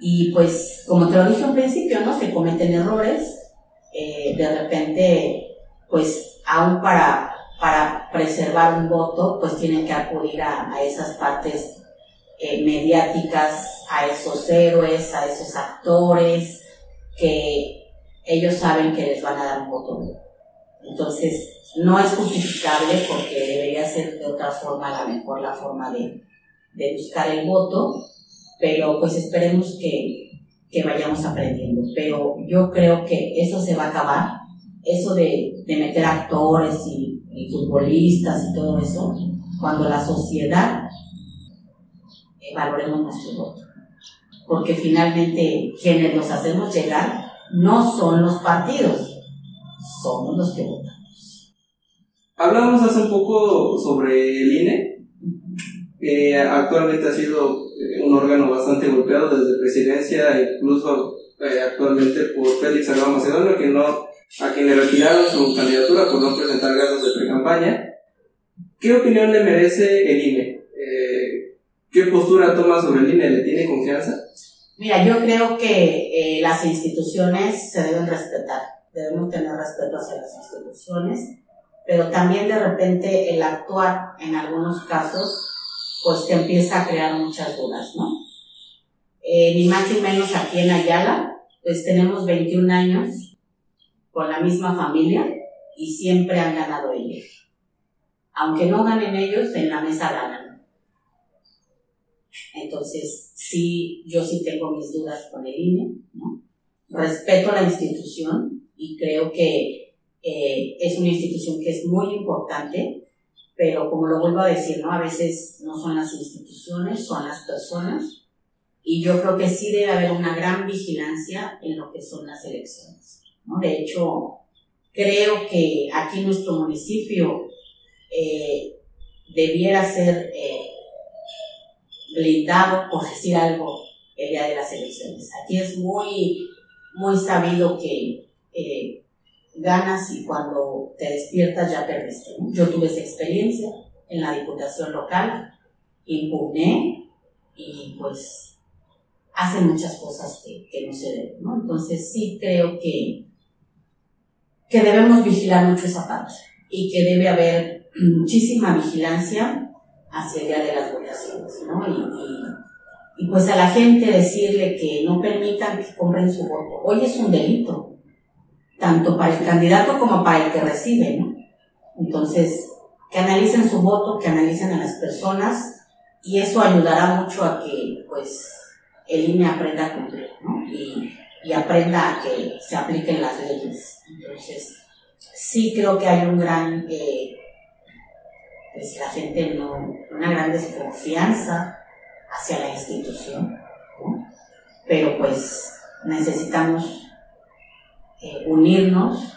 Y pues, como te lo dije al principio, ¿no? se cometen errores, eh, de repente, pues aún para para preservar un voto, pues tienen que acudir a, esas partes eh, mediáticas, a esos héroes, a esos actores que ellos saben que les van a dar un voto. Entonces, no es justificable porque debería ser de otra forma la mejor la forma de, de buscar el voto, pero pues esperemos que, que vayamos aprendiendo. Pero yo creo que eso se va a acabar, eso de, de meter actores y futbolistas y todo eso, cuando la sociedad eh, valoremos nuestro voto. Porque finalmente quienes nos hacemos llegar no son los partidos, somos los que votamos.
Hablamos hace un poco sobre el INE. que actualmente ha sido eh, un órgano bastante golpeado desde presidencia, incluso eh, actualmente por Félix Salvador Macedonio, que no a quien le retiraron su candidatura por no presentar gastos de pre-campaña. ¿Qué opinión le merece el INE? Eh, ¿Qué postura toma sobre el INE? ¿Le tiene confianza?
Mira, yo creo que eh, las instituciones se deben respetar, debemos tener respeto hacia las instituciones, pero también de repente el actuar en algunos casos, pues te empieza a crear muchas dudas, ¿no? Eh, ni más ni menos aquí en Ayala, pues tenemos 21 años con la misma familia y siempre han ganado ellos. Aunque no ganen ellos, en la mesa ganan. Entonces, sí, yo sí tengo mis dudas con el INE, ¿no? Respeto la institución y creo que eh, es una institución que es muy importante, pero como lo vuelvo a decir, ¿no? A veces no son las instituciones, son las personas, y yo creo que sí debe haber una gran vigilancia en lo que son las elecciones. De hecho, creo que aquí nuestro municipio eh, debiera ser eh, blindado, por decir algo, el día de las elecciones. Aquí es muy, muy sabido que ganas y cuando te despiertas ya perdiste. Yo tuve esa experiencia en la diputación local, impugné y pues hacen muchas cosas que, que no se deben. ¿no? Entonces sí creo que que debemos vigilar mucho esa parte y que debe haber muchísima vigilancia hacia el día de las votaciones, ¿no? Y, pues a la gente decirle que no permitan que compren su voto. Hoy es un delito, tanto para el candidato como para el que recibe, ¿no? Entonces, que analicen su voto, que analicen a las personas y eso ayudará mucho a que, pues, el INE aprenda a cumplir, ¿no? Y aprenda a que se apliquen las leyes. Entonces, sí creo que hay un gran, eh, pues la gente no, una gran desconfianza hacia la institución, pero pues necesitamos eh, unirnos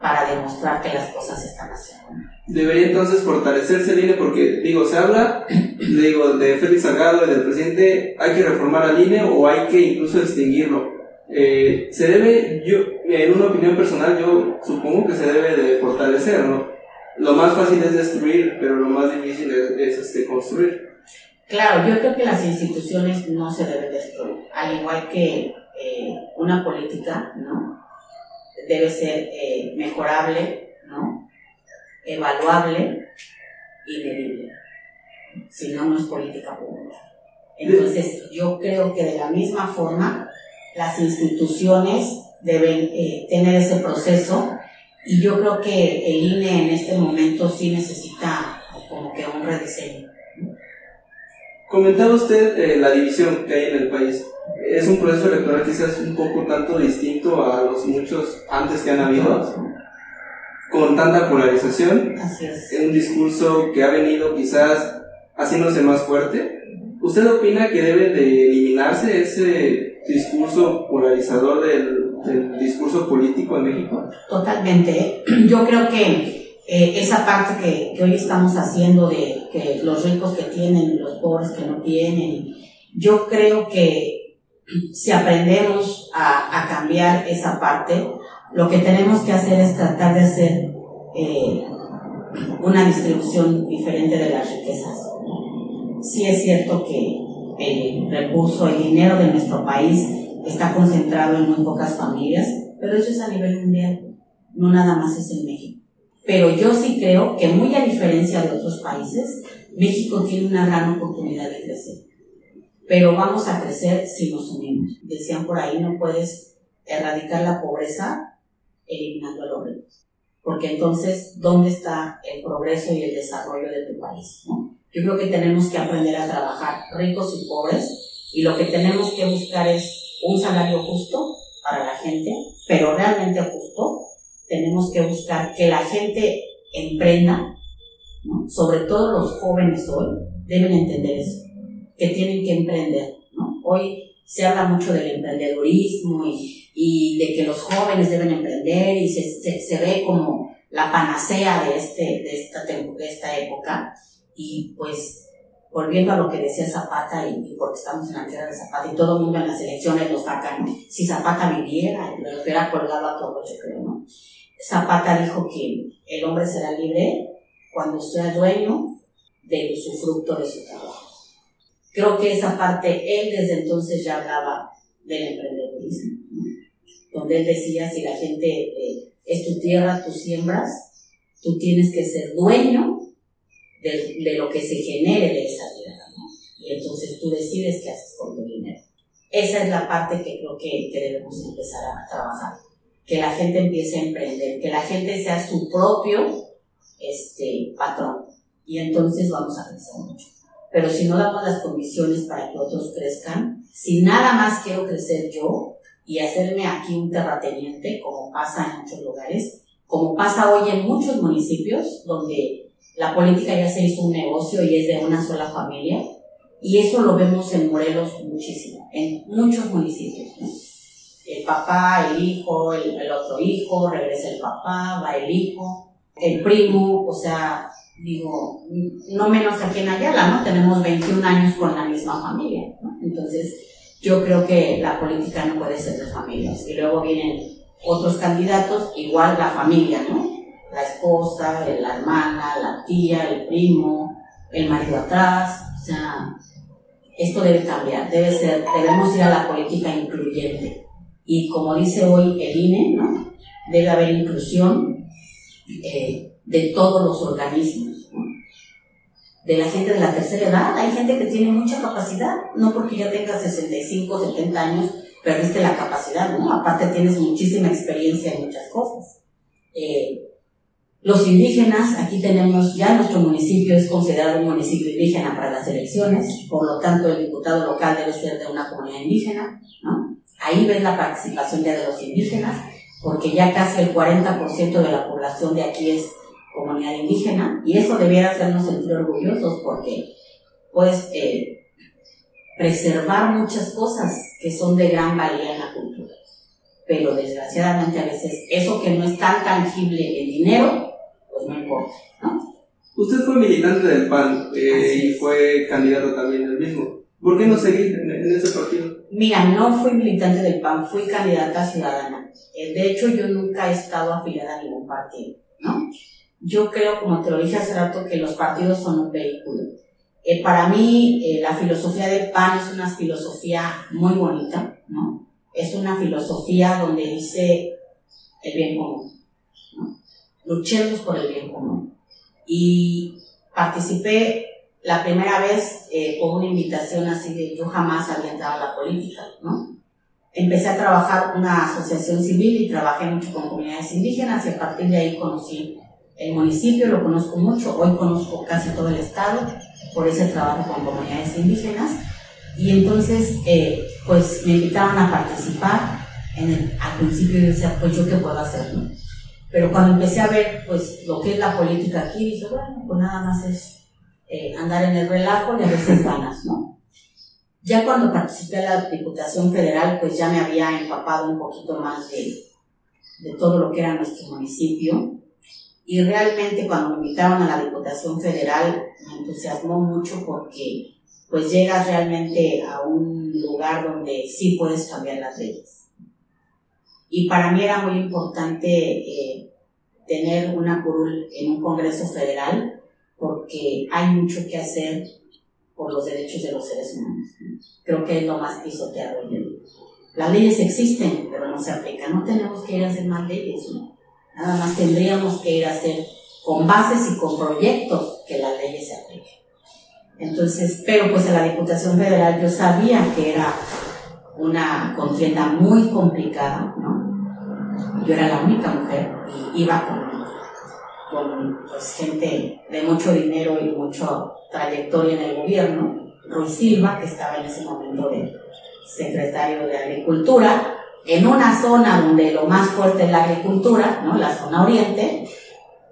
para demostrar que las cosas están haciendo.
Debería entonces fortalecerse el INE porque, digo, se habla, digo, de Félix Salgado y del presidente, hay que reformar al INE o hay que incluso extinguirlo. Eh, se debe, yo, en una opinión personal, yo supongo que se debe de fortalecer, ¿no? Lo más fácil es destruir, pero lo más difícil es, este, construir.
Claro, yo creo que las instituciones no se deben destruir, al igual que eh, una política, ¿no? Debe ser eh, mejorable, ¿no? evaluable y medible. Si no, no es política pública. Entonces, yo creo que de la misma forma, las instituciones deben eh, tener ese proceso y yo creo que el INE en este momento sí necesita como que un rediseño.
Comentaba usted eh, la división que hay en el país. Es un proceso electoral quizás un poco tanto distinto a los muchos antes que han habido, con tanta polarización.
Así es.
Un discurso que ha venido quizás haciéndose más fuerte. ¿Usted opina que debe de eliminarse ese discurso polarizador del, discurso político en México?
Totalmente. Yo creo que eh, esa parte que, hoy estamos haciendo de que los ricos que tienen los pobres que no tienen, yo creo que si aprendemos a, a cambiar esa parte, lo que tenemos que hacer es tratar de hacer eh, una distribución diferente de las riquezas. Sí es cierto que el recurso, el dinero de nuestro país está concentrado en muy pocas familias, pero eso es a nivel mundial, no nada más es en México. Pero yo sí creo que muy a diferencia de otros países, México tiene una gran oportunidad de crecer. Pero vamos a crecer si nos unimos. Decían por ahí, no puedes erradicar la pobreza eliminando a los ricos. Porque entonces, ¿dónde está el progreso y el desarrollo de tu país? ¿no? Yo creo que tenemos que aprender a trabajar ricos y pobres y lo que tenemos que buscar es un salario justo para la gente, pero realmente justo, tenemos que buscar que la gente emprenda, ¿no? sobre todo los jóvenes hoy, deben entender eso, que tienen que emprender. ¿no? Hoy se habla mucho del emprendedurismo y, y de que los jóvenes deben emprender y se, se, se, ve como la panacea de, este, de, esta, de esta época. Y pues, volviendo a lo que decía Zapata, y, y porque estamos en la tierra de Zapata, y todo el mundo en las elecciones lo sacan, si Zapata viviera, lo hubiera colgado a todos, yo creo, ¿no? Zapata dijo que el hombre será libre cuando sea dueño de su fruto de su trabajo. Creo que esa parte, él desde entonces ya hablaba del emprendedurismo, ¿no? donde él decía, si la gente eh, es tu tierra, tú siembras, tú tienes que ser dueño de, lo que se genere de esa tierra, ¿no? Y entonces tú decides qué haces con tu dinero. Esa es la parte que creo que, que debemos empezar a trabajar que la gente empiece a emprender, que la gente sea su propio este, patrón. Y entonces vamos a crecer mucho. Pero si no damos las condiciones para que otros crezcan, si nada más quiero crecer yo y hacerme aquí un terrateniente, como pasa en muchos lugares, como pasa hoy en muchos municipios, donde la política ya se hizo un negocio y es de una sola familia, y eso lo vemos en Morelos muchísimo, en muchos municipios. el papá, el hijo, el, el, otro hijo, regresa el papá, va el hijo, el primo, o sea, digo, no menos aquí en Ayala, ¿no? Tenemos 21 años con la misma familia, ¿no? Entonces, yo creo que la política no puede ser de familias. Y luego vienen otros candidatos, igual la familia, ¿no? La esposa, la hermana, la tía, el primo, el marido atrás, o sea, esto debe cambiar, debe ser, debemos ir a la política incluyente y como dice hoy el INE, ¿no? debe haber inclusión eh, de todos los organismos. ¿no? De la gente de la tercera edad, hay gente que tiene mucha capacidad, no porque ya tengas 65, 70 años, perdiste la capacidad, ¿no? Aparte tienes muchísima experiencia en muchas cosas. Eh, los indígenas, aquí tenemos, ya nuestro municipio es considerado un municipio indígena para las elecciones, por lo tanto el diputado local debe ser de una comunidad indígena. Ahí ves la participación ya de los indígenas, porque ya casi el 40% de la población de aquí es comunidad indígena, y eso debiera hacernos sentir orgullosos porque puedes eh, preservar muchas cosas que son de gran valía en la cultura. Pero desgraciadamente a veces eso que no es tan tangible en dinero, pues no importa, ¿no?
Usted fue militante del PAN eh, y fue candidato también del mismo. ¿Por qué no seguir en, en, ese partido?
Mira, no fui militante del PAN, fui candidata ciudadana. Eh, de hecho, yo nunca he estado afiliada a ningún partido, ¿no? Yo creo, como te lo dije hace rato, que los partidos son un vehículo. Eh, para mí, eh, la filosofía del PAN es una filosofía muy bonita, ¿no? Es una filosofía donde dice el bien común. Luchemos por el bien común. Y participé la primera vez eh, una invitación así de yo jamás había entrado a la política, ¿no? Empecé a trabajar una asociación civil y trabajé mucho con comunidades indígenas y a partir de ahí conocí el municipio, lo conozco mucho, hoy conozco casi todo el estado por ese trabajo con comunidades indígenas y entonces eh, pues me invitaron a participar en el, al principio yo decía pues yo qué puedo hacer, ¿no? Pero cuando empecé a ver pues lo que es la política aquí, dije bueno pues nada más es eh, andar en el relajo y a veces ganas, ¿no? Ya cuando participé en la Diputación Federal, pues ya me había empapado un poquito más de, de todo lo que era nuestro municipio. Y realmente cuando me invitaron a la Diputación Federal me entusiasmó mucho porque pues llegas realmente a un lugar donde sí puedes cambiar las leyes. Y para mí era muy importante eh, tener una curul en un Congreso Federal porque hay mucho que hacer por los derechos de los seres humanos. Creo que es lo más pisoteado. Las leyes existen, pero no se aplican. No tenemos que ir a hacer más leyes. Nada más tendríamos que ir a hacer con bases y con proyectos que las leyes se apliquen. Entonces, pero pues en la Diputación Federal yo sabía que era una contienda muy complicada, ¿no? Yo era la única mujer y iba con con pues, gente de mucho dinero y mucha trayectoria en el gobierno, Ruiz Silva, que estaba en ese momento de secretario de Agricultura, en una zona donde lo más fuerte es la agricultura, ¿no? la zona oriente,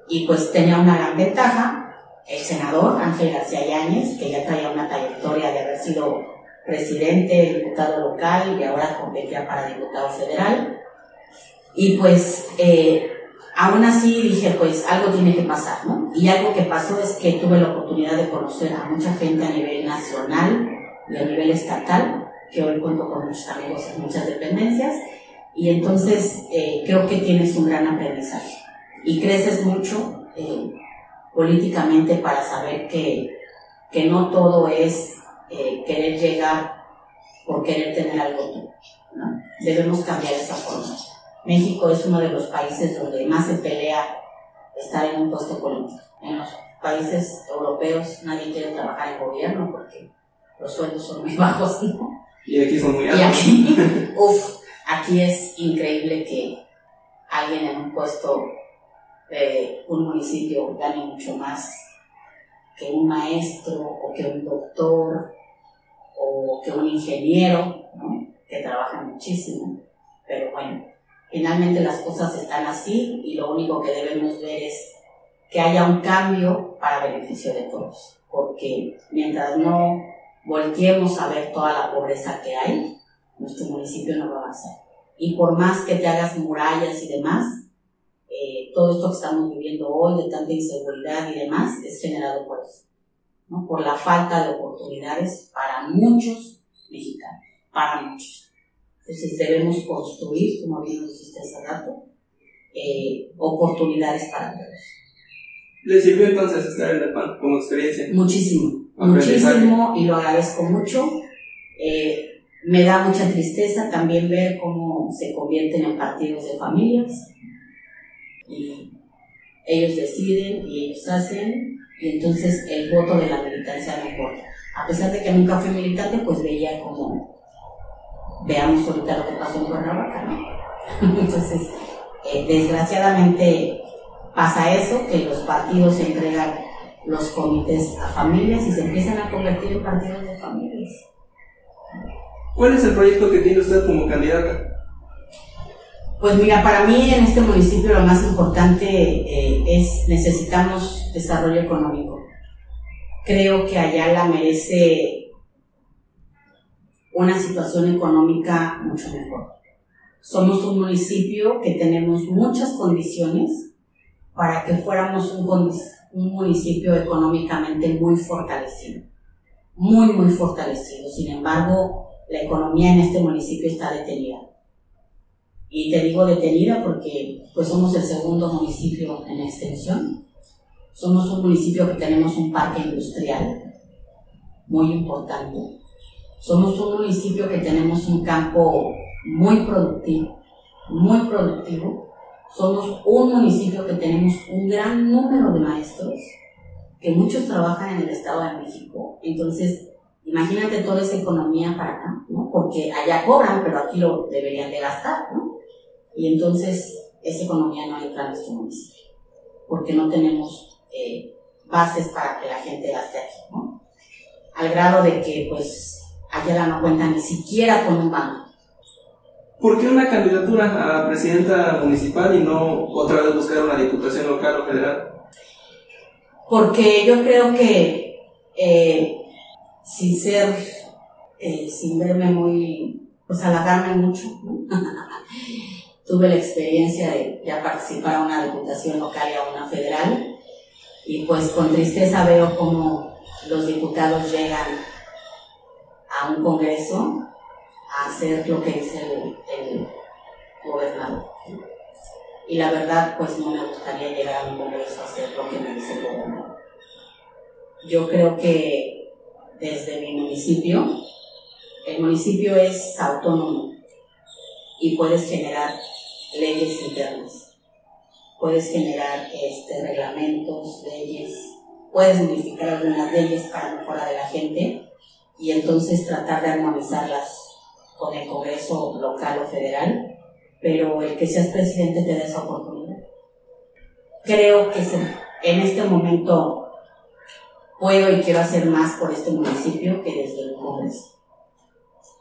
y pues tenía una gran ventaja, el senador Ángel García Yáñez, que ya traía una trayectoria de haber sido presidente, diputado local y ahora competía para diputado federal. Y pues eh, aún así dije, pues algo tiene que pasar, ¿no? Y algo que pasó es que tuve la oportunidad de conocer a mucha gente a nivel nacional y a nivel estatal, que hoy cuento con muchos amigos en muchas dependencias, y entonces eh, creo que tienes un gran aprendizaje y creces mucho eh, políticamente para saber que, que no todo es eh, querer llegar por querer tener algo tú. Debemos cambiar esa forma. México es uno de los países donde más se pelea estar en un puesto político. En los países europeos nadie quiere trabajar en gobierno porque los sueldos son muy bajos.
Y aquí son muy altos.
Y aquí, uff, aquí es increíble que alguien en un puesto de un municipio gane mucho más que un maestro o que un doctor o que un ingeniero, ¿no? que trabaja muchísimo. Pero bueno, Finalmente las cosas están así y lo único que debemos ver es que haya un cambio para beneficio de todos, porque mientras no volteemos a ver toda la pobreza que hay, nuestro municipio no va a avanzar. Y por más que te hagas murallas y demás, eh, todo esto que estamos viviendo hoy de tanta inseguridad y demás es generado por eso, ¿no? por la falta de oportunidades para muchos mexicanos, para muchos. Entonces debemos construir, como bien nos dijiste hace rato, eh, oportunidades para todos.
¿Le sirvió entonces estar en el PAN como experiencia?
Muchísimo, muchísimo y lo agradezco mucho. Eh, me da mucha tristeza también ver cómo se convierten en partidos de familias y ellos deciden y ellos hacen y entonces el voto de la militancia no importa. A pesar de que nunca fui militante, pues veía como veamos ahorita lo que pasó en Cuernavaca, ¿no? Entonces, eh, desgraciadamente pasa eso, que los partidos entregan los comités a familias y se empiezan a convertir en partidos de familias.
¿Cuál es el proyecto que tiene usted como candidata?
Pues mira, para mí en este municipio lo más importante eh, es necesitamos desarrollo económico. Creo que Ayala merece una situación económica mucho mejor. Somos un municipio que tenemos muchas condiciones para que fuéramos un, un municipio económicamente muy fortalecido, muy, muy fortalecido. Sin embargo, la economía en este municipio está detenida. Y te digo detenida porque pues somos el segundo municipio en extensión. Somos un municipio que tenemos un parque industrial muy importante somos un municipio que tenemos un campo muy productivo, muy productivo. Somos un municipio que tenemos un gran número de maestros que muchos trabajan en el Estado de México, entonces imagínate toda esa economía para acá, ¿no? Porque allá cobran, pero aquí lo deberían de gastar, ¿no? Y entonces esa economía no entra en nuestro municipio, porque no tenemos eh, bases para que la gente gaste aquí, ¿no? Al grado de que, pues, allá no cuenta ni siquiera con un banco.
¿Por qué una candidatura a presidenta municipal y no otra vez buscar una diputación local o federal?
Porque yo creo que eh, sin ser, eh, sin verme muy, pues halagarme mucho, tuve la experiencia de ya participar a una diputación local y a una federal y pues con tristeza veo cómo los diputados llegan a un congreso a hacer lo que dice el, el gobernador. Y la verdad, pues no me gustaría llegar a un congreso a hacer lo que me dice el gobernador. Yo creo que desde mi municipio, el municipio es autónomo y puedes generar leyes internas, puedes generar este, reglamentos, leyes, puedes modificar algunas leyes para mejora de la gente y entonces tratar de armonizarlas con el Congreso local o federal, pero el que seas presidente te da esa oportunidad. Creo que en este momento puedo y quiero hacer más por este municipio que desde el Congreso.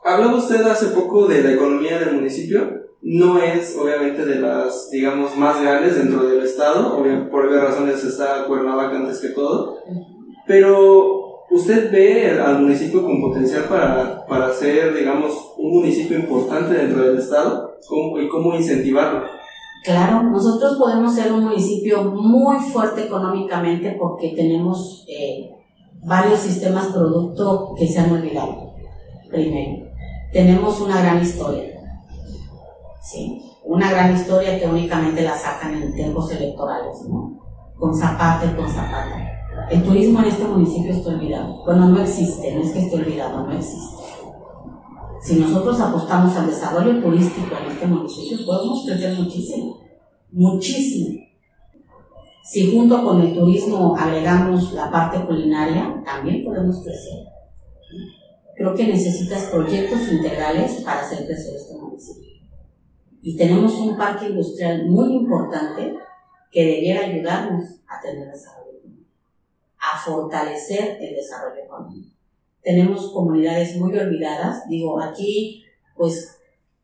Hablaba usted hace poco de la economía del municipio. No es, obviamente, de las, digamos, más grandes dentro del estado. por obvias razones está Cuernavaca antes que todo. Pero, ¿usted ve al municipio con potencial para, para ser, digamos, un municipio importante dentro del estado? ¿Y cómo incentivarlo?
Claro, nosotros podemos ser un municipio muy fuerte económicamente porque tenemos eh, varios sistemas producto que se han olvidado. Primero, tenemos una gran historia. ¿sí? Una gran historia que únicamente la sacan en tiempos electorales, ¿no? Con Zapata y con Zapata. El turismo en este municipio está olvidado. Bueno, no existe, no es que esté olvidado, no existe. Si nosotros apostamos al desarrollo turístico en este municipio, podemos crecer muchísimo, muchísimo. Si junto con el turismo agregamos la parte culinaria, también podemos crecer. Creo que necesitas proyectos integrales para hacer crecer este municipio. Y tenemos un parque industrial muy importante que debiera ayudarnos a tener desarrollo a fortalecer el desarrollo económico tenemos comunidades muy olvidadas. Digo, aquí pues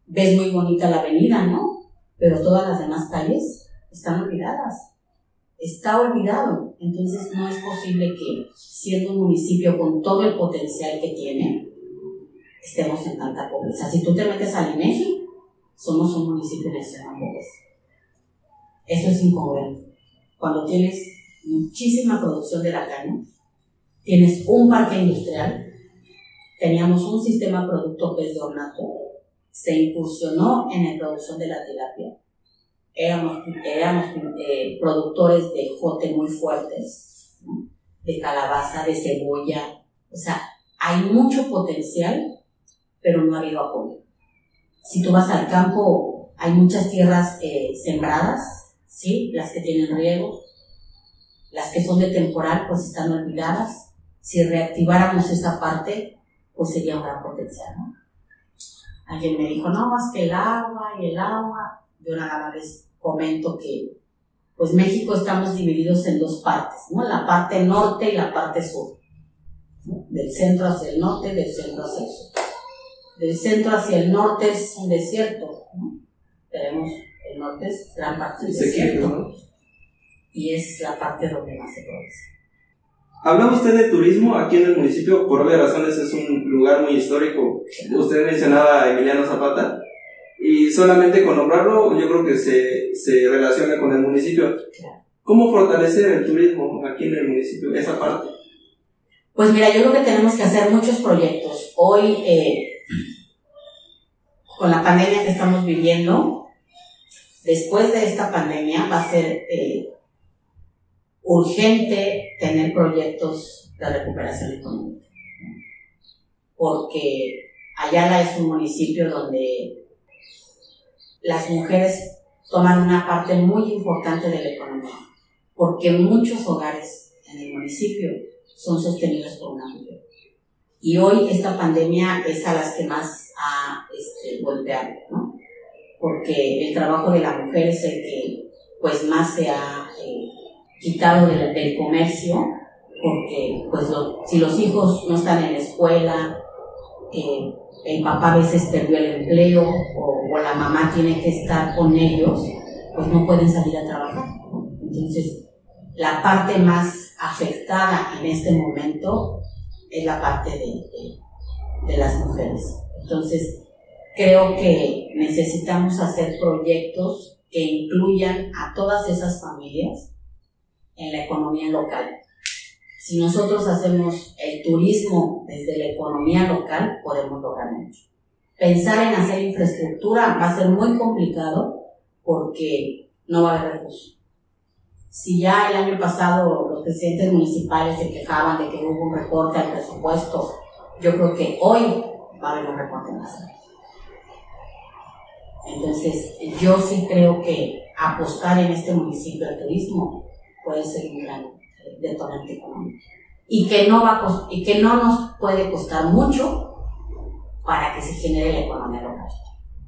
ves muy bonita la avenida, ¿no? Pero todas las demás calles están olvidadas. Está olvidado. Entonces no es posible que siendo un municipio con todo el potencial que tiene, estemos en tanta pobreza. Si tú te metes al INEGI, somos un municipio de extrema pobreza. Eso es incongruente. Cuando tienes muchísima producción de la caña, tienes un parque industrial, teníamos un sistema producto pez de ornato, se incursionó en la producción de la tilapia. Éramos, éramos eh, productores de jote muy fuertes, de calabaza, de cebolla. O sea, hay mucho potencial, pero no ha habido apoyo. Si tú vas al campo, hay muchas tierras eh, sembradas, ¿sí? Las que tienen riego, las que son de temporal, pues están olvidadas. Si reactiváramos esa parte, pues sería un gran potencial, ¿no? Alguien me dijo, no, más que el agua y el agua. Yo nada más les comento que, pues México estamos divididos en dos partes, ¿no? La parte norte y la parte sur. Del centro hacia el norte, del centro hacia el sur. Del centro hacia el norte es un desierto, ¿no? Tenemos, el norte es gran parte del desierto. Y es la parte donde más se produce.
Hablaba usted de turismo aquí en el municipio, por obvias razones es un lugar muy histórico. Usted mencionaba a Emiliano Zapata y solamente con nombrarlo yo creo que se, se relaciona con el municipio. ¿Cómo fortalecer el turismo aquí en el municipio, esa parte?
Pues mira, yo creo que tenemos que hacer muchos proyectos. Hoy, eh, con la pandemia que estamos viviendo, después de esta pandemia va a ser eh, urgente tener proyectos de recuperación económica, porque Ayala es un municipio donde las mujeres toman una parte muy importante de la economía, porque muchos hogares en el municipio son sostenidos por una mujer. Y hoy esta pandemia es a las que más ha este, golpeado, ¿no? Porque el trabajo de la mujer es el que pues más se ha quitado del, comercio, porque pues si los hijos no están en la escuela, eh, el papá a veces perdió el empleo o, la mamá tiene que estar con ellos, pues no pueden salir a trabajar. Entonces, la parte más afectada en este momento es la parte de, de las mujeres. Entonces, creo que necesitamos hacer proyectos que incluyan a todas esas familias en la economía local. Si nosotros hacemos el turismo desde la economía local, podemos lograr mucho. Pensar en hacer infraestructura va a ser muy complicado porque no va a haber recursos. Si ya el año pasado los presidentes municipales se quejaban de que hubo un recorte al presupuesto, yo creo que hoy va a haber un recorte más. Entonces, yo sí creo que apostar en este municipio al turismo puede ser un gran detonante económico. Y que, no va y que no nos puede costar mucho para que se genere la economía local,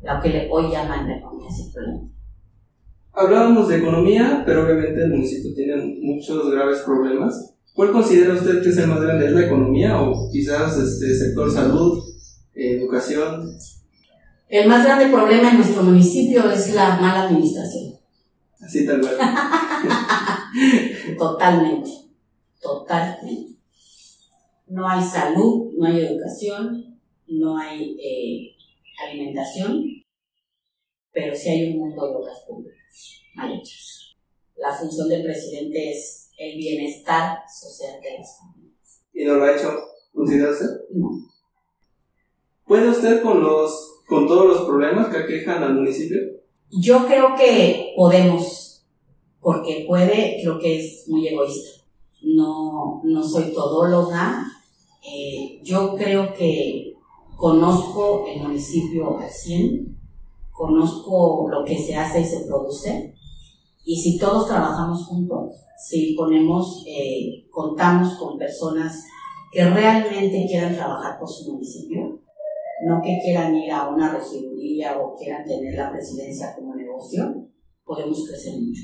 lo que hoy llaman la economía circular.
Hablábamos de economía, pero obviamente el municipio tiene muchos graves problemas. ¿Cuál considera usted que es el más grande? ¿Es la economía o quizás este sector salud, educación?
El más grande problema en nuestro municipio es la mala administración.
Así tal cual.
Totalmente, totalmente. No hay salud, no hay educación, no hay eh, alimentación, pero sí hay un mundo de obras públicas mal hechas. La función del presidente es el bienestar social de las familias.
¿Y no lo ha hecho? ¿Considera usted?
No.
¿Puede usted con los con todos los problemas que aquejan al municipio?
Yo creo que podemos porque puede, creo que es muy egoísta. No, no soy todóloga. Eh, yo creo que conozco el municipio al 100, conozco lo que se hace y se produce, y si todos trabajamos juntos, si ponemos, eh, contamos con personas que realmente quieran trabajar por su municipio, no que quieran ir a una regiduría o quieran tener la presidencia como negocio, podemos crecer mucho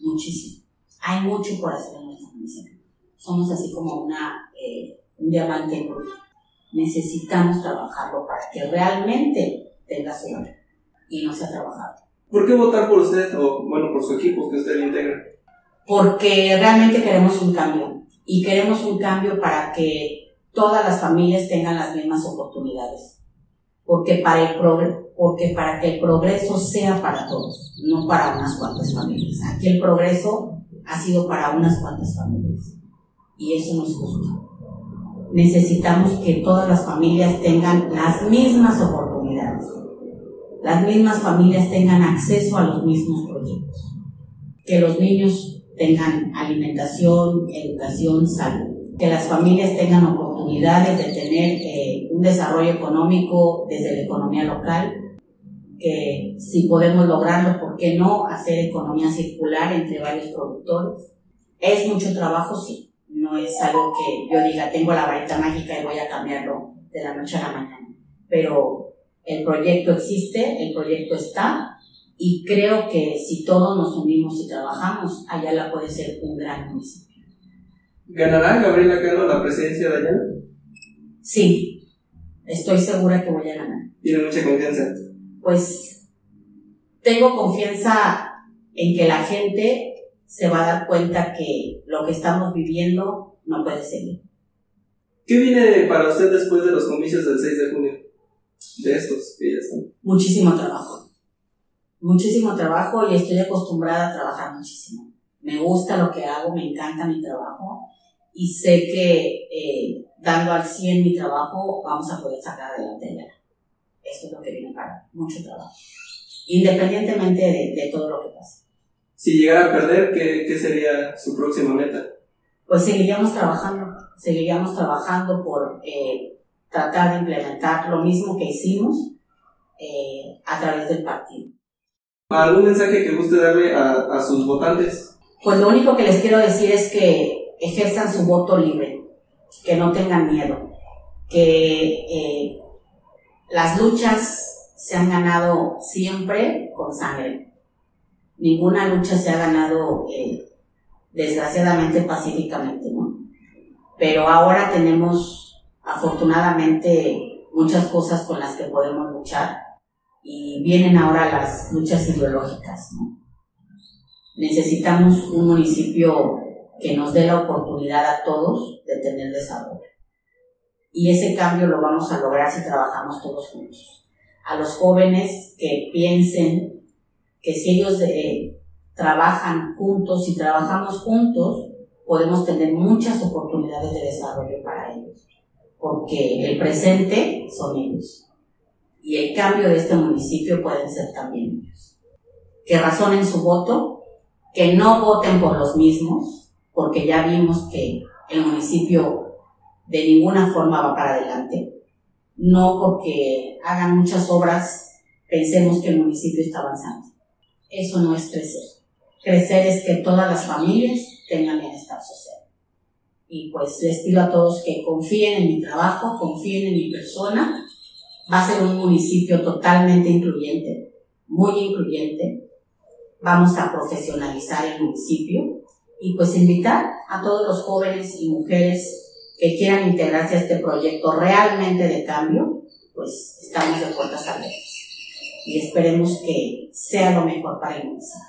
muchísimo. Hay mucho por hacer en nuestra municipio. Somos así como una, eh, un diamante en bruto. Necesitamos trabajarlo para que realmente tenga su y no sea trabajado.
¿Por qué votar por usted o, bueno, por su equipo que usted integra?
Porque realmente queremos un cambio y queremos un cambio para que todas las familias tengan las mismas oportunidades. Porque para el porque para que el progreso sea para todos, no para unas cuantas familias. Aquí el progreso ha sido para unas cuantas familias y eso no es justo. Necesitamos que todas las familias tengan las mismas oportunidades, las mismas familias tengan acceso a los mismos proyectos, que los niños tengan alimentación, educación, salud, que las familias tengan oportunidades de tener eh, un desarrollo económico desde la economía local que si podemos lograrlo, ¿por qué no hacer economía circular entre varios productores? ¿Es mucho trabajo? Sí. No es algo que yo diga, tengo la varita mágica y voy a cambiarlo de la noche a la mañana. Pero el proyecto existe, el proyecto está, y creo que si todos nos unimos y trabajamos, Ayala puede ser un gran municipio.
¿Ganará Gabriela Cano la presidencia de Ayala?
Sí, estoy segura que voy a ganar.
¿Tiene mucha confianza?
pues tengo confianza en que la gente se va a dar cuenta que lo que estamos viviendo no puede seguir.
¿Qué viene para usted después de los comicios del 6 de junio? De estos que ya están.
Muchísimo trabajo. Muchísimo trabajo y estoy acostumbrada a trabajar muchísimo. Me gusta lo que hago, me encanta mi trabajo y sé que eh, dando al 100 mi trabajo vamos a poder sacar adelante ya. Eso es lo que viene para mucho trabajo. Independientemente de, todo lo que pase.
Si llegara a perder, ¿qué, sería su próxima meta?
Pues seguiríamos trabajando, seguiríamos trabajando por eh, tratar de implementar lo mismo que hicimos eh, a través del partido.
¿Algún mensaje que guste darle a, a sus votantes?
Pues lo único que les quiero decir es que ejerzan su voto libre, que no tengan miedo, que eh, las luchas se han ganado siempre con sangre. Ninguna lucha se ha ganado eh, desgraciadamente pacíficamente, ¿no? Pero ahora tenemos afortunadamente muchas cosas con las que podemos luchar y vienen ahora las luchas ideológicas. Necesitamos un municipio que nos dé la oportunidad a todos de tener desarrollo. Y ese cambio lo vamos a lograr si trabajamos todos juntos. A los jóvenes que piensen que si ellos eh, trabajan juntos, si trabajamos juntos, podemos tener muchas oportunidades de desarrollo para ellos. Porque el presente son ellos. Y el cambio de este municipio pueden ser también ellos. Que razonen su voto, que no voten por los mismos, porque ya vimos que el municipio de ninguna forma va para adelante. No porque hagan muchas obras pensemos que el municipio está avanzando. Eso no es crecer. Crecer es que todas las familias tengan bienestar social. Y pues les pido a todos que confíen en mi trabajo, confíen en mi persona. Va a ser un municipio totalmente incluyente, muy incluyente. Vamos a profesionalizar el municipio y pues invitar a todos los jóvenes y mujeres que quieran integrarse a este proyecto realmente de cambio, pues estamos de puertas abiertas. Y esperemos que sea lo mejor para el municipio.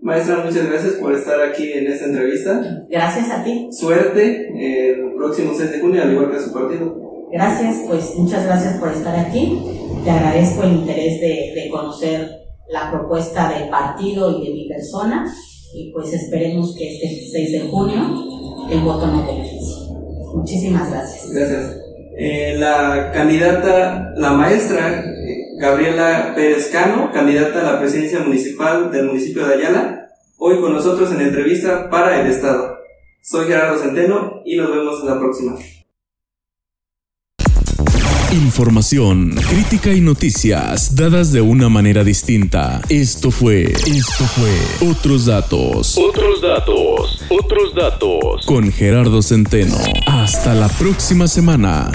Maestra, muchas gracias por estar aquí en esta entrevista.
Gracias a ti.
Suerte el próximo 6 de junio, al igual que su partido.
Gracias, pues muchas gracias por estar aquí. Te agradezco el interés de, de conocer la propuesta del partido y de mi persona. Y pues esperemos que este 6 de junio el voto nos beneficie. Muchísimas gracias.
Gracias. Eh, la candidata, la maestra eh, Gabriela Pérez Cano, candidata a la presidencia municipal del municipio de Ayala, hoy con nosotros en entrevista para el Estado. Soy Gerardo Centeno y nos vemos en la próxima.
Información, crítica y noticias dadas de una manera distinta. Esto fue, esto fue Otros Datos. Otros Datos, otros datos. Con Gerardo Centeno. Hasta la próxima semana.